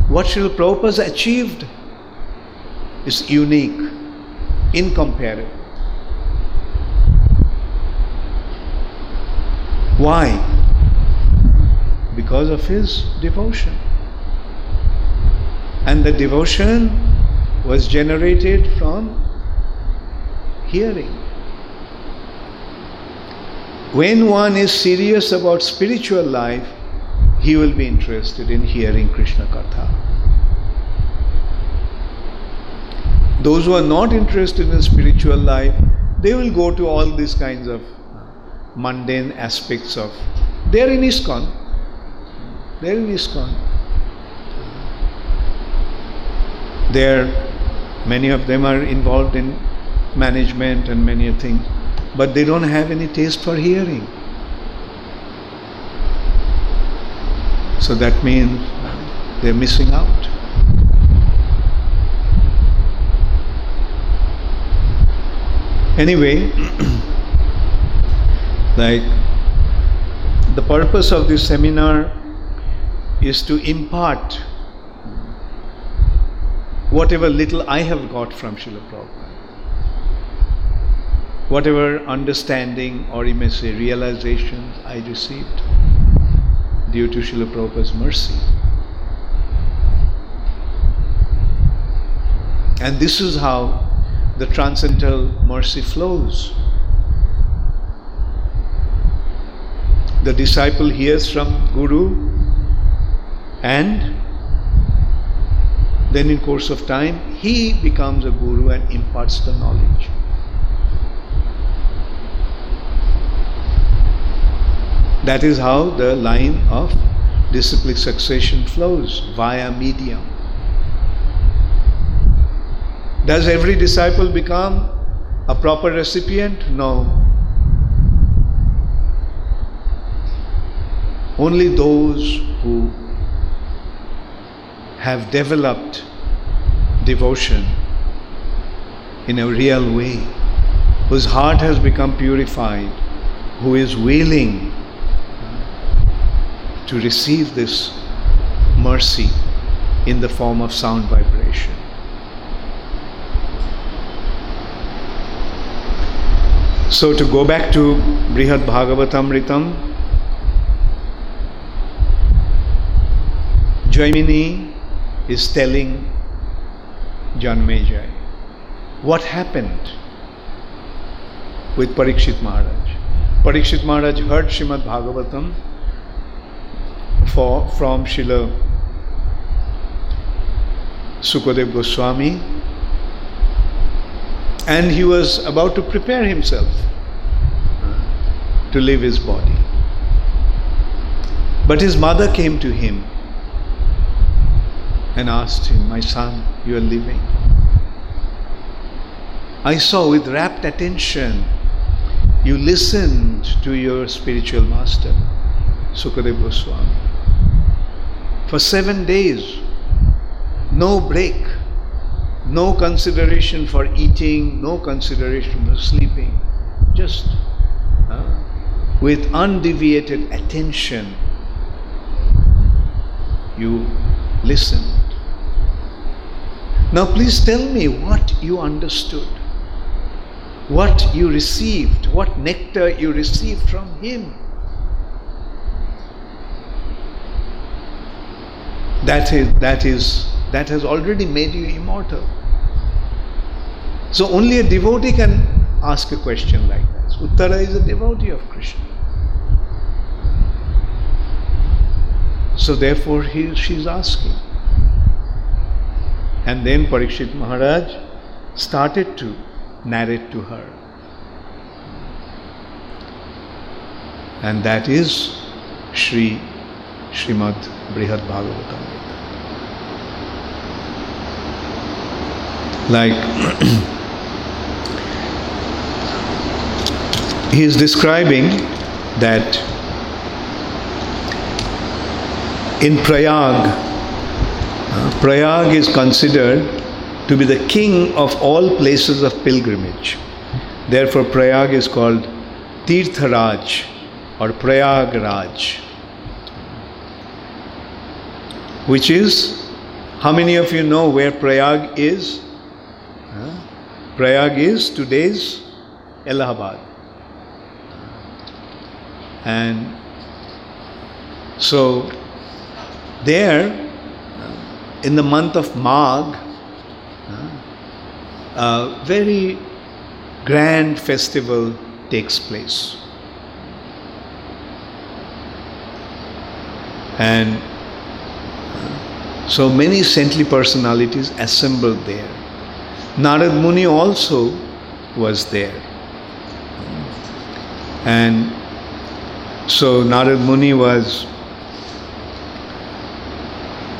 what Srila Prabhupada achieved is unique, incomparable. Why? Because of his devotion. And the devotion was generated from hearing. When one is serious about spiritual life, he will be interested in hearing Krishna Katha. Those who are not interested in spiritual life, they will go to all these kinds of mundane aspects of. They are in ISKCON. They are in ISKCON. There, many of them are involved in management and many a thing, but they don't have any taste for hearing. So that means they're missing out. Anyway, like the purpose of this seminar is to impart whatever little I have got from Srila Prabhupada. Whatever understanding or you may say realizations I received due to Srila Prabhupada's mercy. And this is how the transcendental mercy flows. The disciple hears from Guru and then in course of time he becomes a guru and imparts the knowledge. That is how the line of disciplic succession flows via medium. Does every disciple become a proper recipient? No. Only those who have developed devotion in a real way, whose heart has become purified, who is willing uh, to receive this mercy in the form of sound vibration. So to go back to Brihad Bhagavatamritam, Jaimini is telling Janmejai what happened with Parikshit Maharaj. Parikshit Maharaj heard Shrimad Bhagavatam for, from Srila Sukadev Goswami and he was about to prepare himself to leave his body. But his mother came to him and asked him, My son, you are leaving. I saw with rapt attention you listened to your spiritual master, Sukadev Goswami. For seven days, no break no consideration for eating, no consideration for sleeping. Just uh, with undeviated attention, you listened. Now, please tell me what you understood, what you received, what nectar you received from Him. That is, that is, that has already made you immortal. So only a devotee can ask a question like this. Uttara is a devotee of Krishna. So therefore he, she is asking. And then Parikshit Maharaj started to narrate to her. And that is Sri Srimad Brihad Bhagavatam. Like he is describing that in Prayag, Prayag is considered to be the king of all places of pilgrimage. Therefore, Prayag is called Tirtharaj or Prayag Raj, which is how many of you know where Prayag is? Prayag is today's Allahabad. And so, there, in the month of Magh, uh, a very grand festival takes place. And uh, so many saintly personalities assembled there. Narad Muni also was there. And so Narad Muni was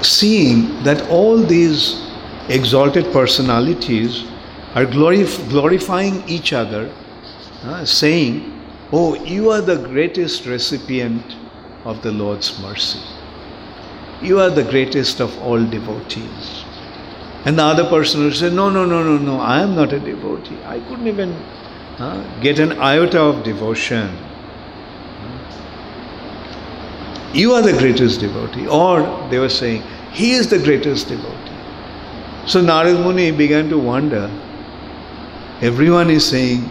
seeing that all these exalted personalities are glorif- glorifying each other, uh, saying, Oh, you are the greatest recipient of the Lord's mercy. You are the greatest of all devotees. And the other person will say, No, no, no, no, no, I am not a devotee. I couldn't even uh, get an iota of devotion. You are the greatest devotee. Or they were saying, He is the greatest devotee. So Narad Muni began to wonder. Everyone is saying,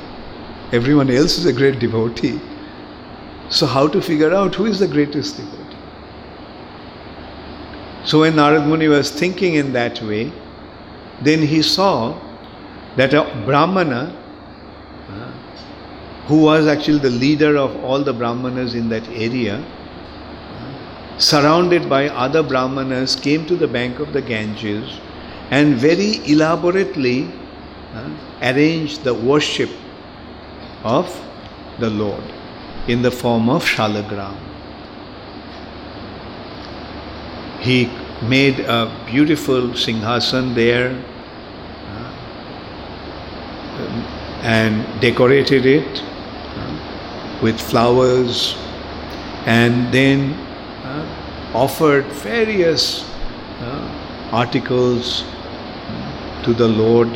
everyone else is a great devotee. So, how to figure out who is the greatest devotee? So, when Narad Muni was thinking in that way, then he saw that a Brahmana, uh, who was actually the leader of all the Brahmanas in that area, surrounded by other Brahmanas, came to the bank of the Ganges and very elaborately uh, arranged the worship of the Lord in the form of shalagram. He made a beautiful singhasan there uh, and decorated it uh, with flowers and then offered various uh, articles to the Lord.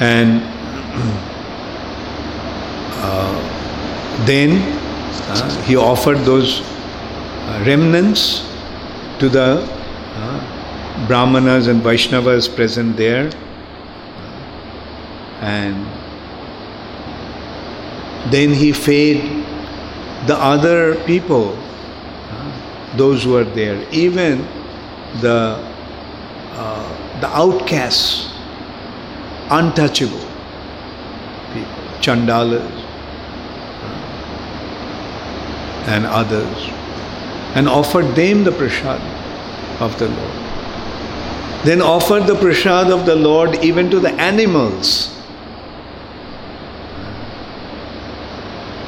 And uh, then uh, he offered those uh, remnants to the uh, Brahmanas and Vaishnavas present there. And then he fed the other people, those who are there, even the uh, the outcasts, untouchable people, chandalas uh, and others, and offered them the prasad of the Lord. Then offered the prasad of the Lord even to the animals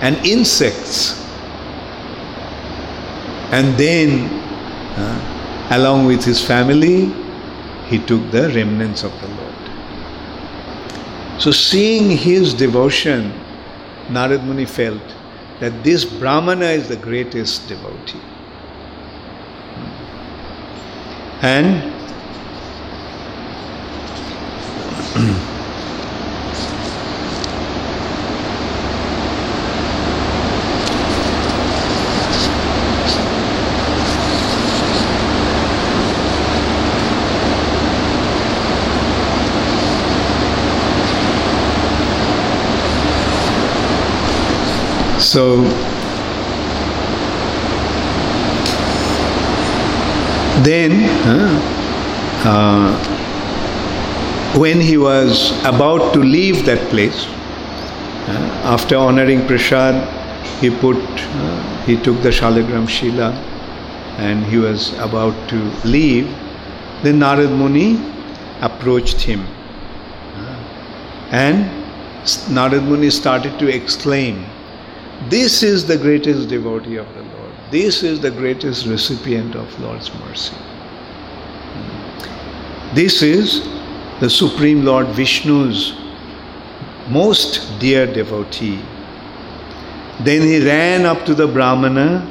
and insects. And then, uh, along with his family, he took the remnants of the Lord. So, seeing his devotion, Narad Muni felt that this Brahmana is the greatest devotee. And So, then, uh, uh, when he was about to leave that place, uh, after honoring Prashad, he put, he took the Shaligram Shila and he was about to leave. Then Narad Muni approached him. And Narad Muni started to exclaim, this is the greatest devotee of the Lord. This is the greatest recipient of Lord's mercy. This is the Supreme Lord Vishnu's most dear devotee. Then he ran up to the Brahmana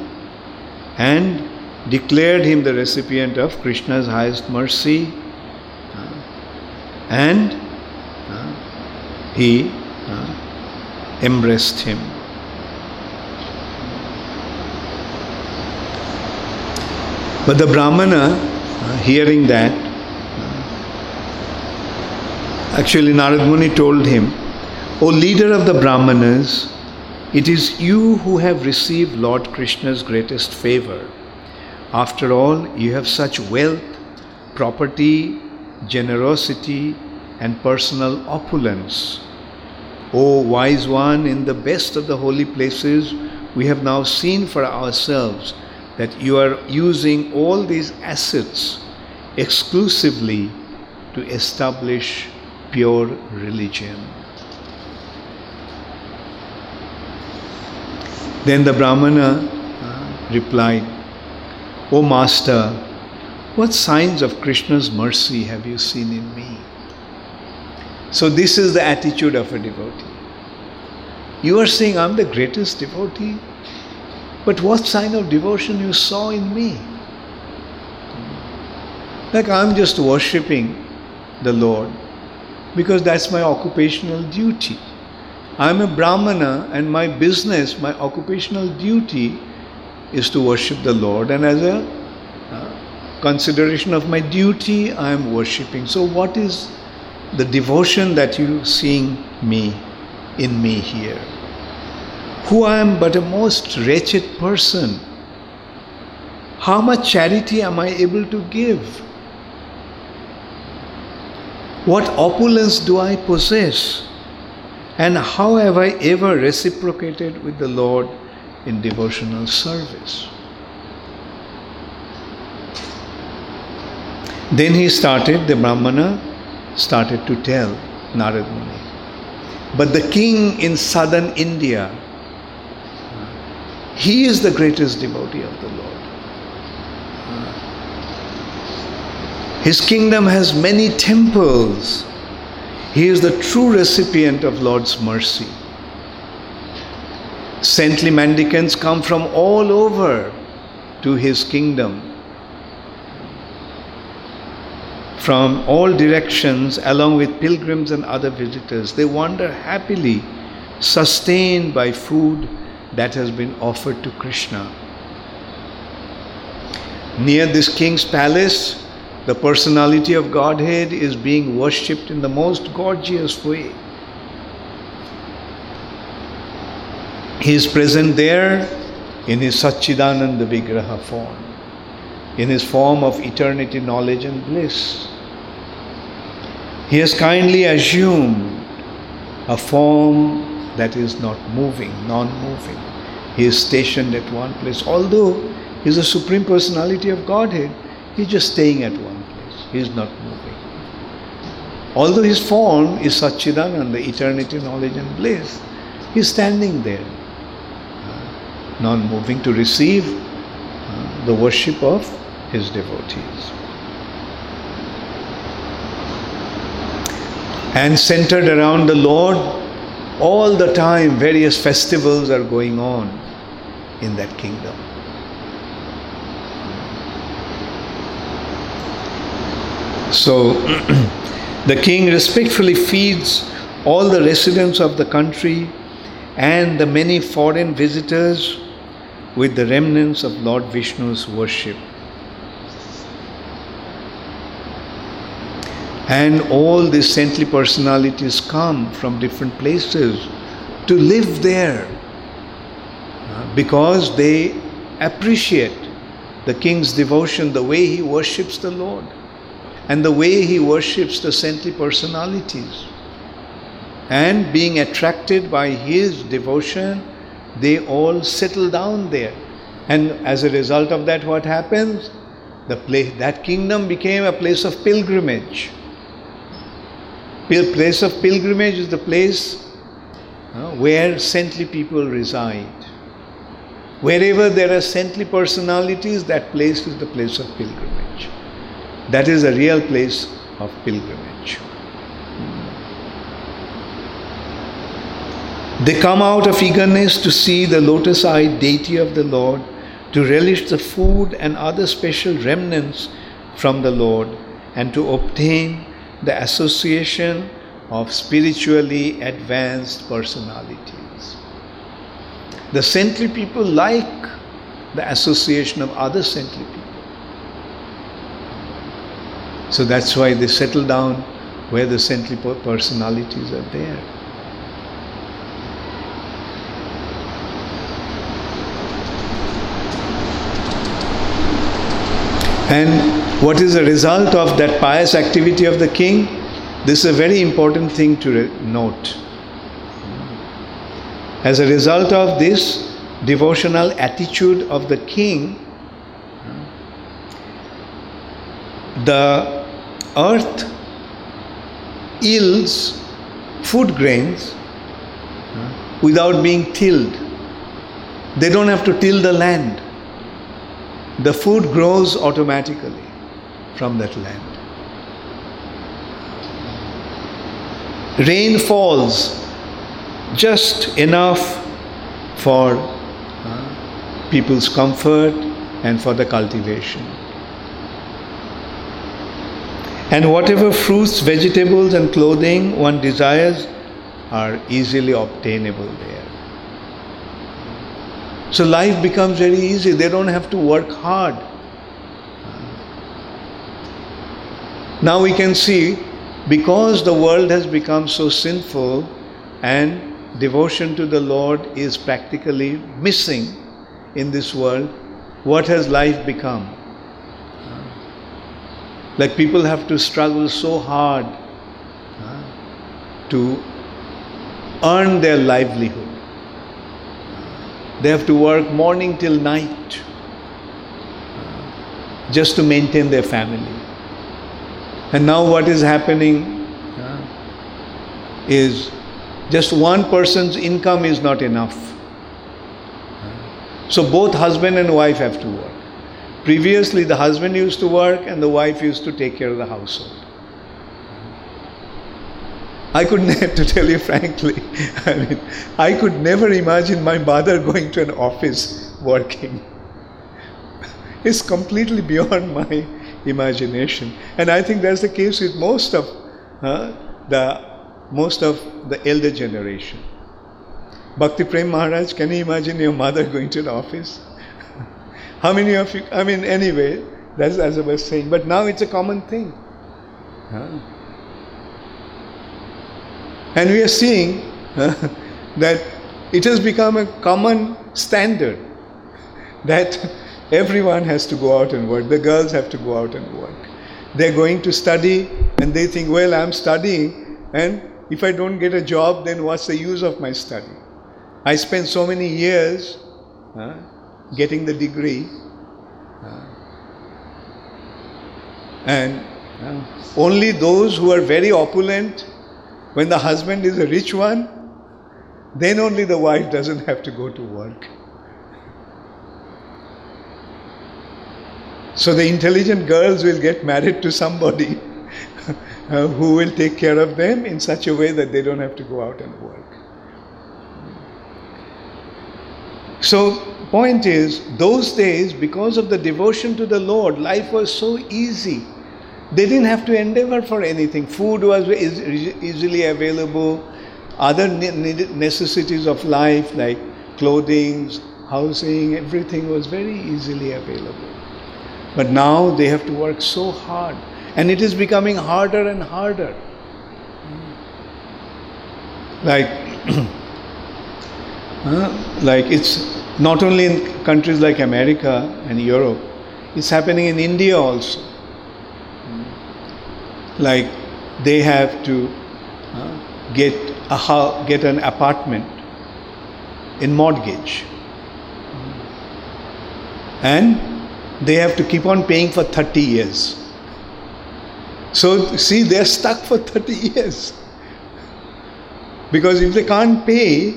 and declared him the recipient of Krishna's highest mercy, and uh, he uh, embraced him. But the Brahmana, uh, hearing that, actually Narad Muni told him, O leader of the Brahmanas, it is you who have received Lord Krishna's greatest favor. After all, you have such wealth, property, generosity, and personal opulence. O wise one, in the best of the holy places, we have now seen for ourselves that you are using all these assets exclusively to establish pure religion. Then the Brahmana uh, replied, O Master, what signs of Krishna's mercy have you seen in me? So, this is the attitude of a devotee. You are saying, I'm the greatest devotee, but what sign of devotion you saw in me? Like I'm just worshipping the Lord because that's my occupational duty. I'm a Brahmana and my business, my occupational duty is to worship the Lord. And as a uh, consideration of my duty, I am worshipping. So, what is the devotion that you seeing me in me here? Who I am but a most wretched person. How much charity am I able to give? What opulence do I possess? And how have I ever reciprocated with the Lord in devotional service? Then he started, the Brahmana started to tell Narad Muni. But the king in southern India, he is the greatest devotee of the Lord. His kingdom has many temples. He is the true recipient of Lord's mercy. Saintly mendicants come from all over to his kingdom. From all directions, along with pilgrims and other visitors, they wander happily, sustained by food that has been offered to Krishna. Near this king's palace, the personality of Godhead is being worshipped in the most gorgeous way. He is present there in his Satchidananda Vigraha form, in his form of eternity, knowledge, and bliss. He has kindly assumed a form that is not moving, non moving. He is stationed at one place. Although he is the Supreme Personality of Godhead, he is just staying at one place. he is not moving. Although his form is Satchidananda, eternity, knowledge, and bliss, he is standing there, uh, non moving to receive uh, the worship of his devotees. And centered around the Lord, all the time various festivals are going on in that kingdom. So the king respectfully feeds all the residents of the country and the many foreign visitors with the remnants of Lord Vishnu's worship. And all these saintly personalities come from different places to live there uh, because they appreciate the king's devotion, the way he worships the Lord and the way he worships the saintly personalities. And being attracted by his devotion, they all settle down there. And as a result of that, what happens? The place, that kingdom became a place of pilgrimage. Place of pilgrimage is the place uh, where saintly people reside. Wherever there are saintly personalities, that place is the place of pilgrimage. That is a real place of pilgrimage. They come out of eagerness to see the lotus eyed deity of the Lord, to relish the food and other special remnants from the Lord, and to obtain the association of spiritually advanced personalities. The saintly people like the association of other saintly people. So that's why they settle down where the saintly personalities are there. And what is the result of that pious activity of the king? This is a very important thing to note. As a result of this devotional attitude of the king, the earth yields food grains without being tilled. They don't have to till the land. The food grows automatically from that land. Rain falls just enough for uh, people's comfort and for the cultivation. And whatever fruits, vegetables, and clothing one desires are easily obtainable there. So life becomes very easy. They don't have to work hard. Now we can see because the world has become so sinful and devotion to the Lord is practically missing in this world, what has life become? Like people have to struggle so hard to earn their livelihood. They have to work morning till night just to maintain their family. And now, what is happening is just one person's income is not enough. So, both husband and wife have to work. Previously, the husband used to work and the wife used to take care of the household. I could not to tell you frankly, I mean, I could never imagine my mother going to an office working. It's completely beyond my imagination, and I think that's the case with most of uh, the most of the elder generation. Bhakti Prem Maharaj, can you imagine your mother going to the office? How many of you? I mean, anyway, that's as I was saying. But now it's a common thing. Huh? And we are seeing huh, that it has become a common standard that everyone has to go out and work. The girls have to go out and work. They're going to study and they think, well, I'm studying, and if I don't get a job, then what's the use of my study? I spent so many years huh, getting the degree. Uh, and uh, only those who are very opulent, when the husband is a rich one, then only the wife doesn't have to go to work. So the intelligent girls will get married to somebody uh, who will take care of them in such a way that they don't have to go out and work. So point is, those days, because of the devotion to the Lord, life was so easy. They didn't have to endeavor for anything. Food was easily available. Other necessities of life, like clothing, housing, everything was very easily available. But now they have to work so hard, and it is becoming harder and harder. Like, like it's not only in countries like America and Europe, it's happening in India also. Like they have to uh, get a get an apartment in mortgage, and they have to keep on paying for 30 years. So see, they're stuck for 30 years because if they can't pay,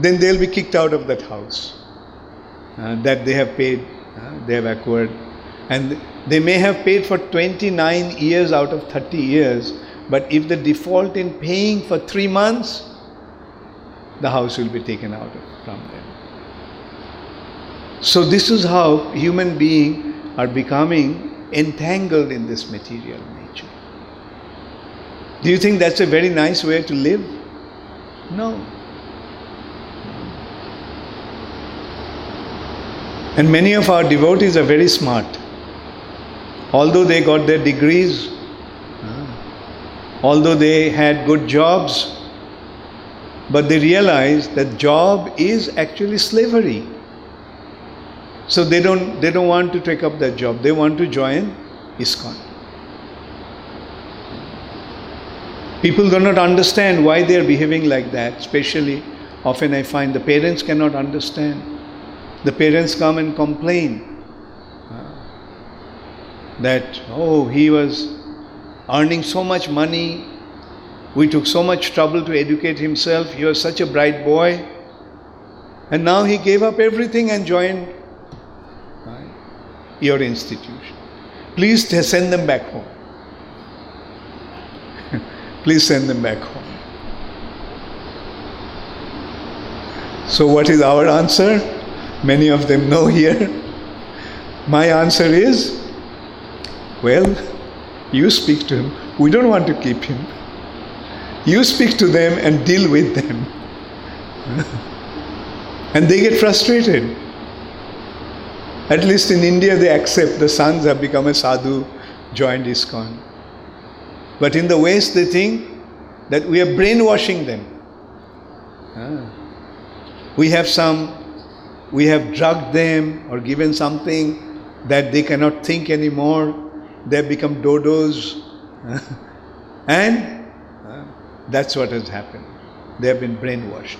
then they'll be kicked out of that house uh, that they have paid, uh, they have acquired. And they may have paid for 29 years out of 30 years, but if they default in paying for three months, the house will be taken out from them. So this is how human beings are becoming entangled in this material nature. Do you think that's a very nice way to live? No. And many of our devotees are very smart. Although they got their degrees, although they had good jobs, but they realized that job is actually slavery. So they don't they don't want to take up that job. They want to join ISKCON. People do not understand why they are behaving like that, especially often I find the parents cannot understand. The parents come and complain uh, that, oh, he was earning so much money, we took so much trouble to educate himself, he was such a bright boy, and now he gave up everything and joined your institution. Please send them back home. Please send them back home. So, what is our answer? Many of them know here. My answer is well, you speak to him. We don't want to keep him. You speak to them and deal with them. and they get frustrated. At least in India, they accept the sons have become a sadhu, joined ISKCON. But in the West, they think that we are brainwashing them. Ah. We have some, we have drugged them or given something that they cannot think anymore. They have become dodos. and ah, that's what has happened. They have been brainwashed.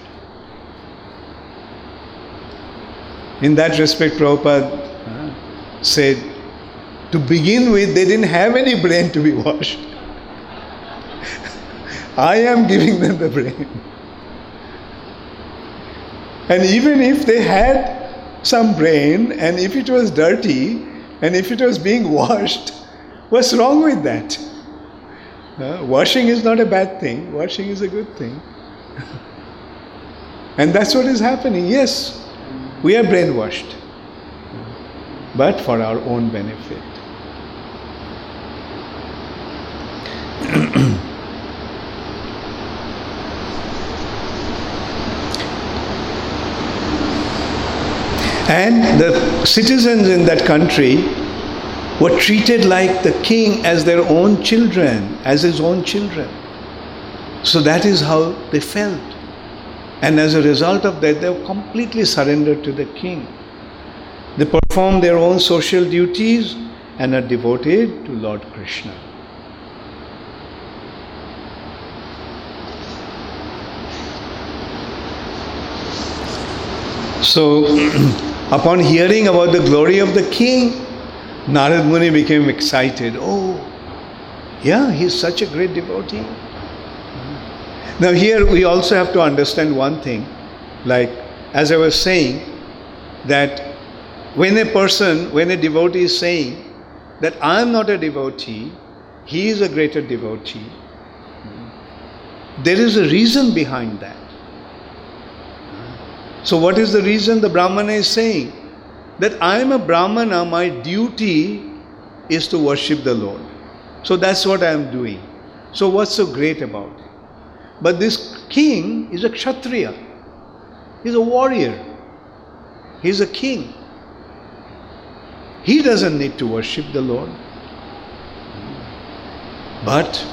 In that respect, Prabhupada said, to begin with, they didn't have any brain to be washed. I am giving them the brain. And even if they had some brain, and if it was dirty, and if it was being washed, what's wrong with that? Uh, washing is not a bad thing, washing is a good thing. and that's what is happening. Yes, we are brainwashed, but for our own benefit. And the citizens in that country were treated like the king as their own children, as his own children. So that is how they felt. And as a result of that, they were completely surrendered to the king. They perform their own social duties and are devoted to Lord Krishna. So Upon hearing about the glory of the king, Narad Muni became excited. Oh, yeah, he's such a great devotee. Now, here we also have to understand one thing. Like, as I was saying, that when a person, when a devotee is saying that I am not a devotee, he is a greater devotee, there is a reason behind that. So, what is the reason the Brahmana is saying? That I am a Brahmana, my duty is to worship the Lord. So, that's what I am doing. So, what's so great about it? But this king is a Kshatriya, he's a warrior, he's a king. He doesn't need to worship the Lord. But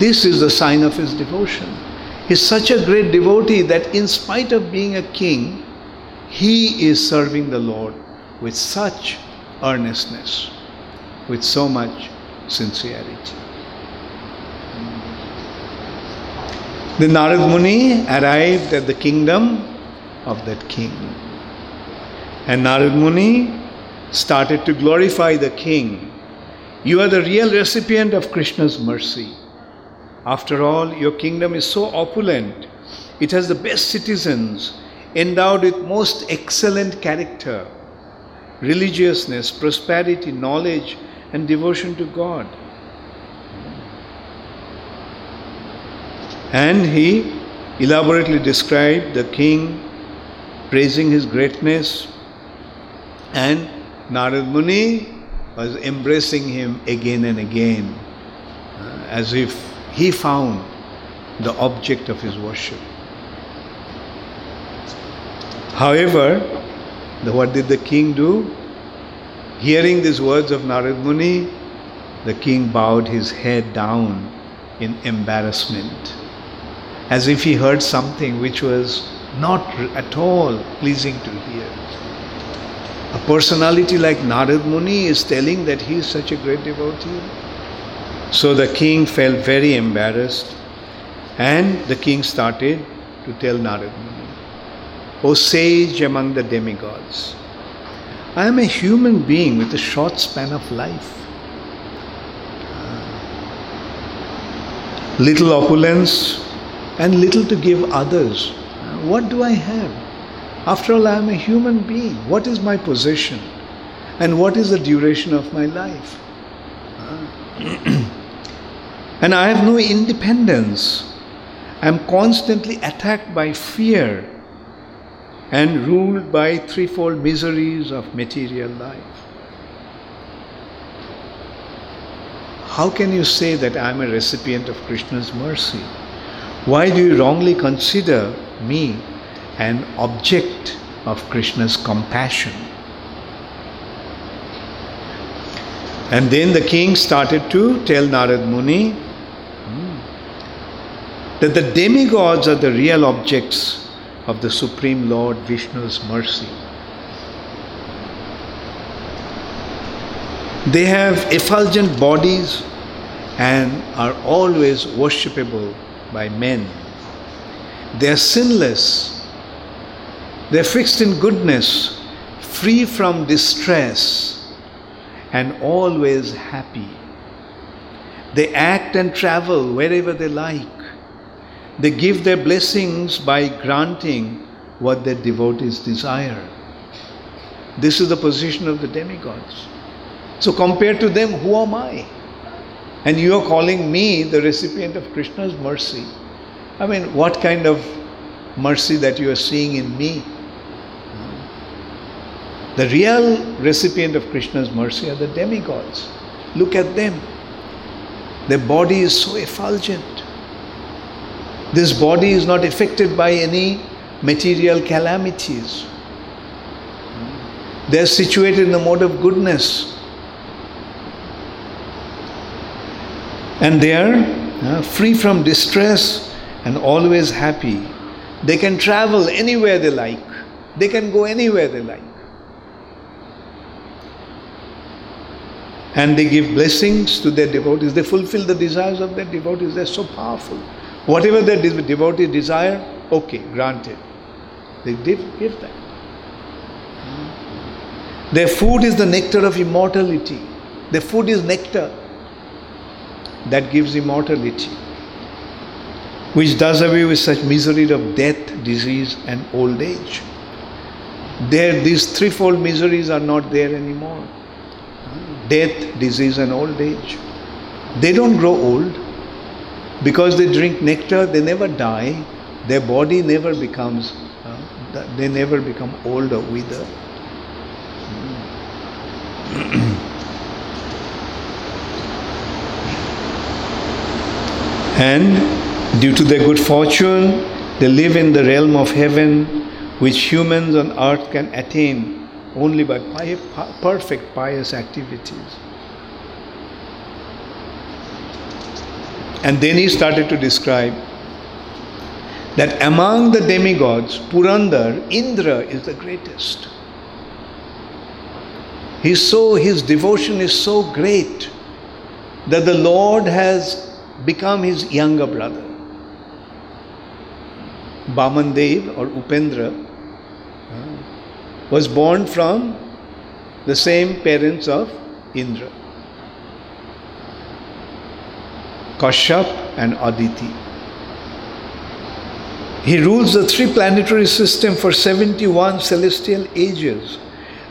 this is the sign of his devotion He's such a great devotee that in spite of being a king, he is serving the Lord with such earnestness, with so much sincerity. The Narad Muni arrived at the kingdom of that king. And Narad Muni started to glorify the king. You are the real recipient of Krishna's mercy. After all, your kingdom is so opulent. It has the best citizens, endowed with most excellent character, religiousness, prosperity, knowledge, and devotion to God. And he elaborately described the king, praising his greatness, And Narad Muni was embracing him again and again, uh, as if he found the object of his worship. However, the, what did the king do? Hearing these words of Narad Muni, the king bowed his head down in embarrassment, as if he heard something which was not at all pleasing to hear. A personality like Narad Muni is telling that he is such a great devotee. So the king felt very embarrassed and the king started to tell Narad Muni, O sage among the demigods, I am a human being with a short span of life. Ah. Little opulence and little to give others. What do I have? After all, I am a human being. What is my possession? And what is the duration of my life? Ah. and I have no independence. I am constantly attacked by fear and ruled by threefold miseries of material life. How can you say that I am a recipient of Krishna's mercy? Why do you wrongly consider me an object of Krishna's compassion? And then the king started to tell Narad Muni hmm, that the demigods are the real objects of the Supreme Lord Vishnu's mercy. They have effulgent bodies and are always worshipable by men. They are sinless, they are fixed in goodness, free from distress, and always happy. They act and travel wherever they like. They give their blessings by granting what their devotees desire. This is the position of the demigods. So, compared to them, who am I? And you are calling me the recipient of Krishna's mercy. I mean, what kind of mercy that you are seeing in me? The real recipient of Krishna's mercy are the demigods. Look at them. Their body is so effulgent. This body is not affected by any material calamities. They are situated in the mode of goodness. And they are uh, free from distress and always happy. They can travel anywhere they like, they can go anywhere they like. And they give blessings to their devotees. They fulfill the desires of their devotees. They're so powerful. Whatever their devotee desire, okay, granted. They give that. Their food is the nectar of immortality. Their food is nectar that gives immortality, which does away with such misery of death, disease, and old age. There, these threefold miseries are not there anymore death, disease, and old age. They don't grow old because they drink nectar, they never die, their body never becomes, uh, they never become old or wither. And due to their good fortune, they live in the realm of heaven, which humans on earth can attain only by perfect pious activities. And then he started to describe that among the demigods, Purandar, Indra is the greatest. He's so, his devotion is so great that the Lord has become his younger brother. Bamandev or Upendra uh, was born from the same parents of Indra. Kashyap and Aditi. He rules the three planetary system for 71 celestial ages,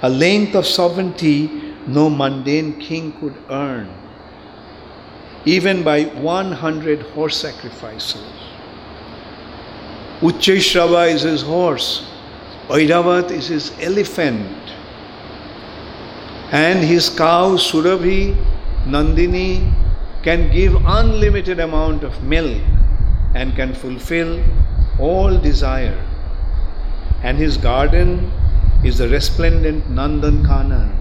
a length of sovereignty no mundane king could earn, even by 100 horse sacrifices. Uchchaishrava is his horse, Airavat is his elephant. And his cow Surabhi, Nandini, can give unlimited amount of milk and can fulfill all desire. And his garden is the resplendent Nandan Kanan,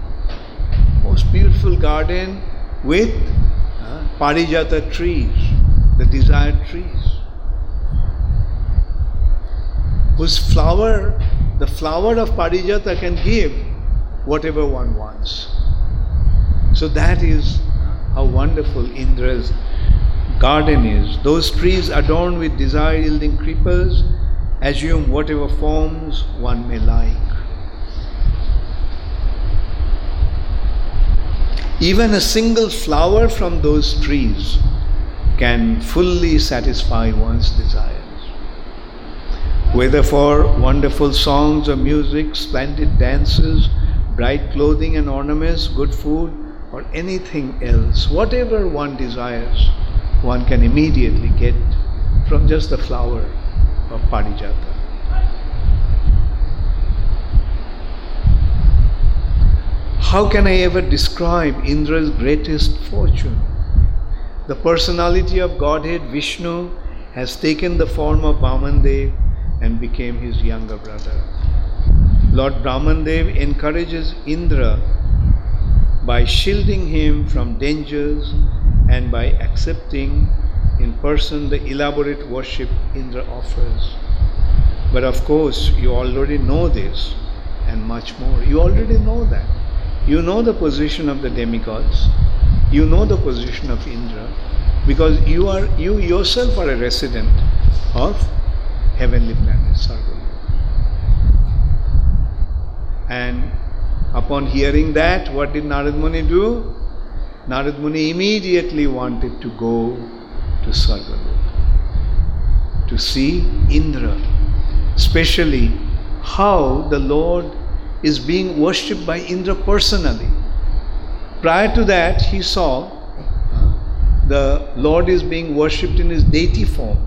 most beautiful garden with Parijata trees, the desired trees, whose flower, the flower of Parijata can give whatever one wants. So that is how wonderful Indra's garden is. Those trees adorned with desire yielding creepers assume whatever forms one may like. Even a single flower from those trees can fully satisfy one's desires. Whether for wonderful songs or music, splendid dances, bright clothing and ornaments, good food, or anything else, whatever one desires, one can immediately get from just the flower of Parijata. How can I ever describe Indra's greatest fortune? The personality of Godhead Vishnu has taken the form of Vamandev and became his younger brother. Lord Brahmandev encourages Indra by shielding him from dangers and by accepting in person the elaborate worship Indra offers. But of course, you already know this and much more. You already know that. You know the position of the demigods. You know the position of Indra because you are you yourself are a resident of heavenly planet Sargaloka. And upon hearing that, what did Narad Muni do? Narad Muni immediately wanted to go to Sargaloka to see Indra, especially how the Lord is being worshipped by Indra personally. Prior to that, he saw the Lord is being worshipped in his deity form.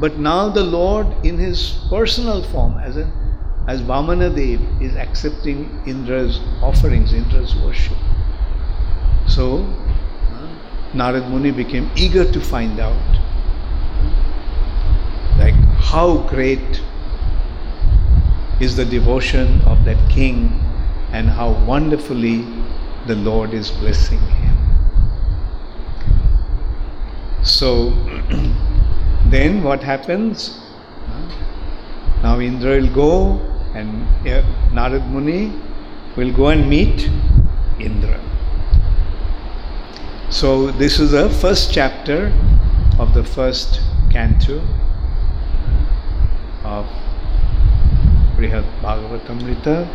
But now the Lord in his personal form, as an as Vamana Dev is accepting Indra's offerings, Indra's worship. So Narad Muni became eager to find out like how great is the devotion of that king and how wonderfully the Lord is blessing him. So then what happens? Now Indra will go and Narad Muni will go and meet Indra. So this is the first chapter of the first canto of Brihad Bhagavatamrita.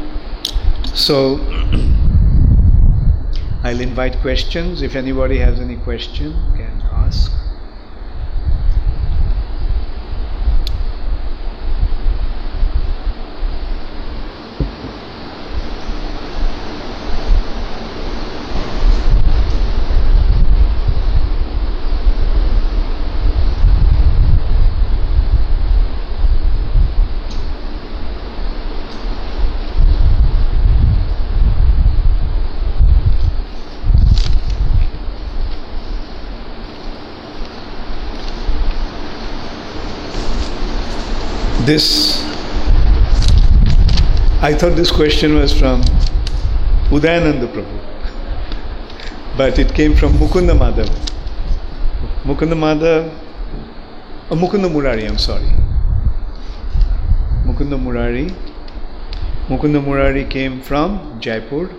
So I'll invite questions. If anybody has any question, can ask. This, I thought this question was from Udayananda Prabhu, but it came from Mukunda Madhav. Mukunda Madhav, oh, Mukunda Murari, I'm sorry. Mukunda Murari. Mukunda Murari came from Jaipur.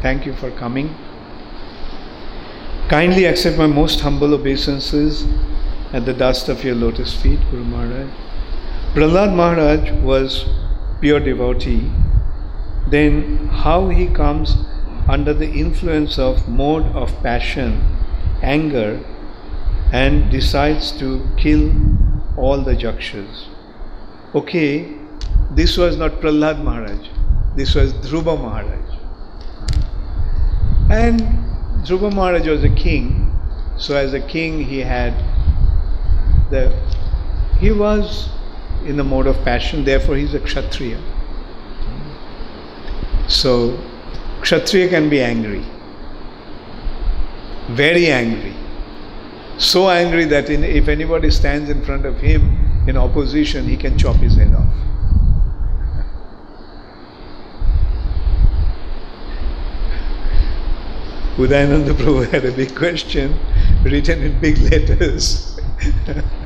Thank you for coming. Kindly accept my most humble obeisances at the dust of your lotus feet, Guru Maharaj. Prahlad Maharaj was pure devotee, then how he comes under the influence of mode of passion, anger, and decides to kill all the Jakshas. Okay, this was not Prahlad Maharaj, this was Dhruva Maharaj. And Dhruva Maharaj was a king, so as a king he had the he was in the mode of passion, therefore he's a Kshatriya. So Kshatriya can be angry, very angry. So angry that in, if anybody stands in front of him in opposition, he can chop his head off. Udayananda Prabhu had a big question written in big letters.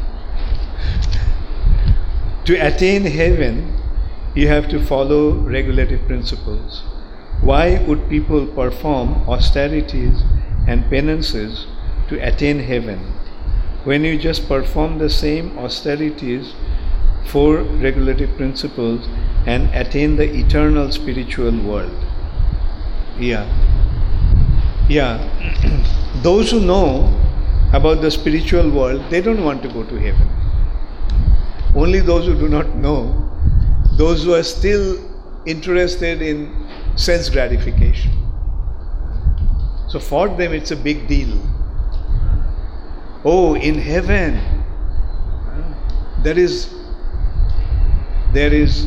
to attain heaven, you have to follow regulative principles. Why would people perform austerities and penances to attain heaven when you just perform the same austerities, four regulative principles, and attain the eternal spiritual world? Yeah. Yeah. Those who know about the spiritual world, they don't want to go to heaven. Only those who do not know, those who are still interested in sense gratification. So for them, it's a big deal. Oh, in heaven, there is there is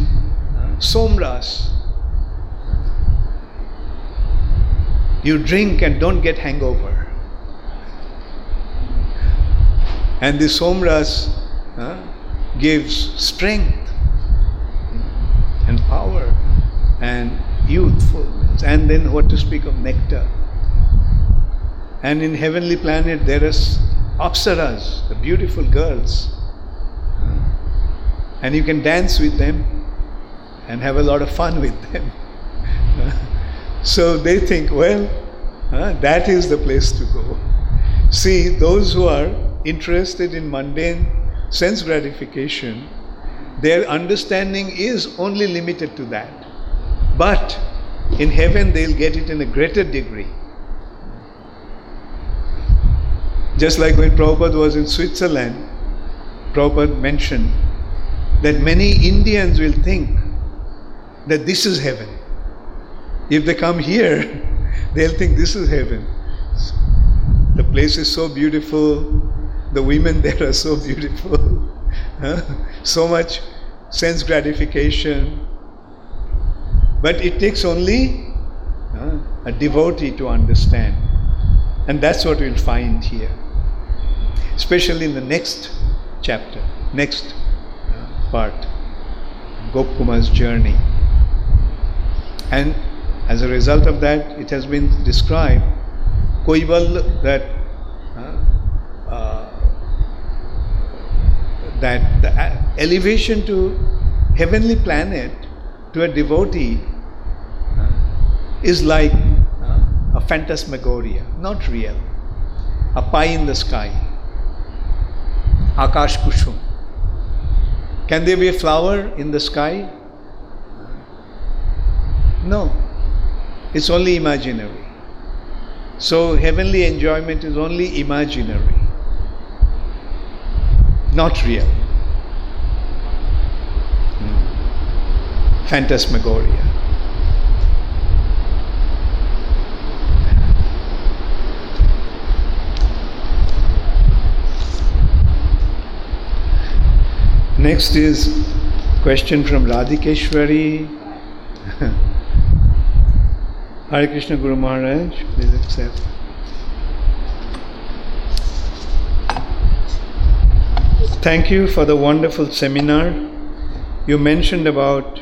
somras. You drink and don't get hangover. And the somras uh, gives strength and power and youthfulness. And then what to speak of nectar. And in heavenly planet there are apsaras, the beautiful girls. And you can dance with them and have a lot of fun with them. so they think, well, that is the place to go. See, those who are interested in mundane sense gratification, their understanding is only limited to that. But in heaven, they'll get it in a greater degree. Just like when Prabhupada was in Switzerland, Prabhupada mentioned that many Indians will think that this is heaven. If they come here, they'll think this is heaven. The place is so beautiful, the women there are so beautiful, so much sense gratification. But it takes only a devotee to understand. And that's what we'll find here especially in the next chapter, next uh, part, Gopkumar's journey. And as a result of that, it has been described, Koival, that uh, uh, that the elevation to heavenly planet to a devotee uh, is like uh, a phantasmagoria, not real, a pie in the sky. Akash Kushum. Can there be a flower in the sky? No. It's only imaginary. So heavenly enjoyment is only imaginary, not real. Hmm. Phantasmagoria. Next is question from Radhikeshwari. Hare Krishna Guru Maharaj, please accept. Thank you for the wonderful seminar. You mentioned about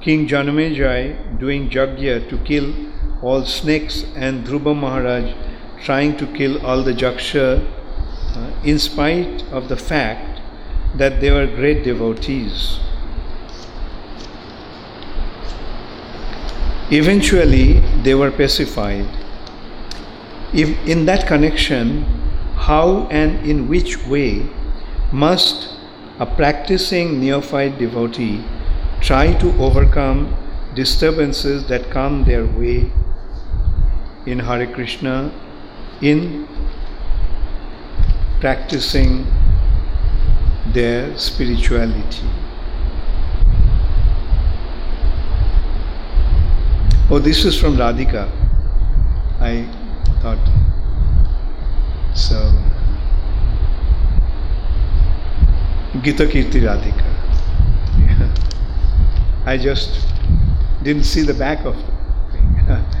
King Janamejai doing Jagya to kill all snakes and Dhruva Maharaj trying to kill all the Jaksha uh, in spite of the fact that they were great devotees. Eventually, they were pacified. If in that connection, how and in which way must a practicing neophyte devotee try to overcome disturbances that come their way in Hare Krishna in practicing their spirituality. Oh, this is from Radhika. I thought so. Gita Kirti Radhika. Yeah. I just didn't see the back of the thing.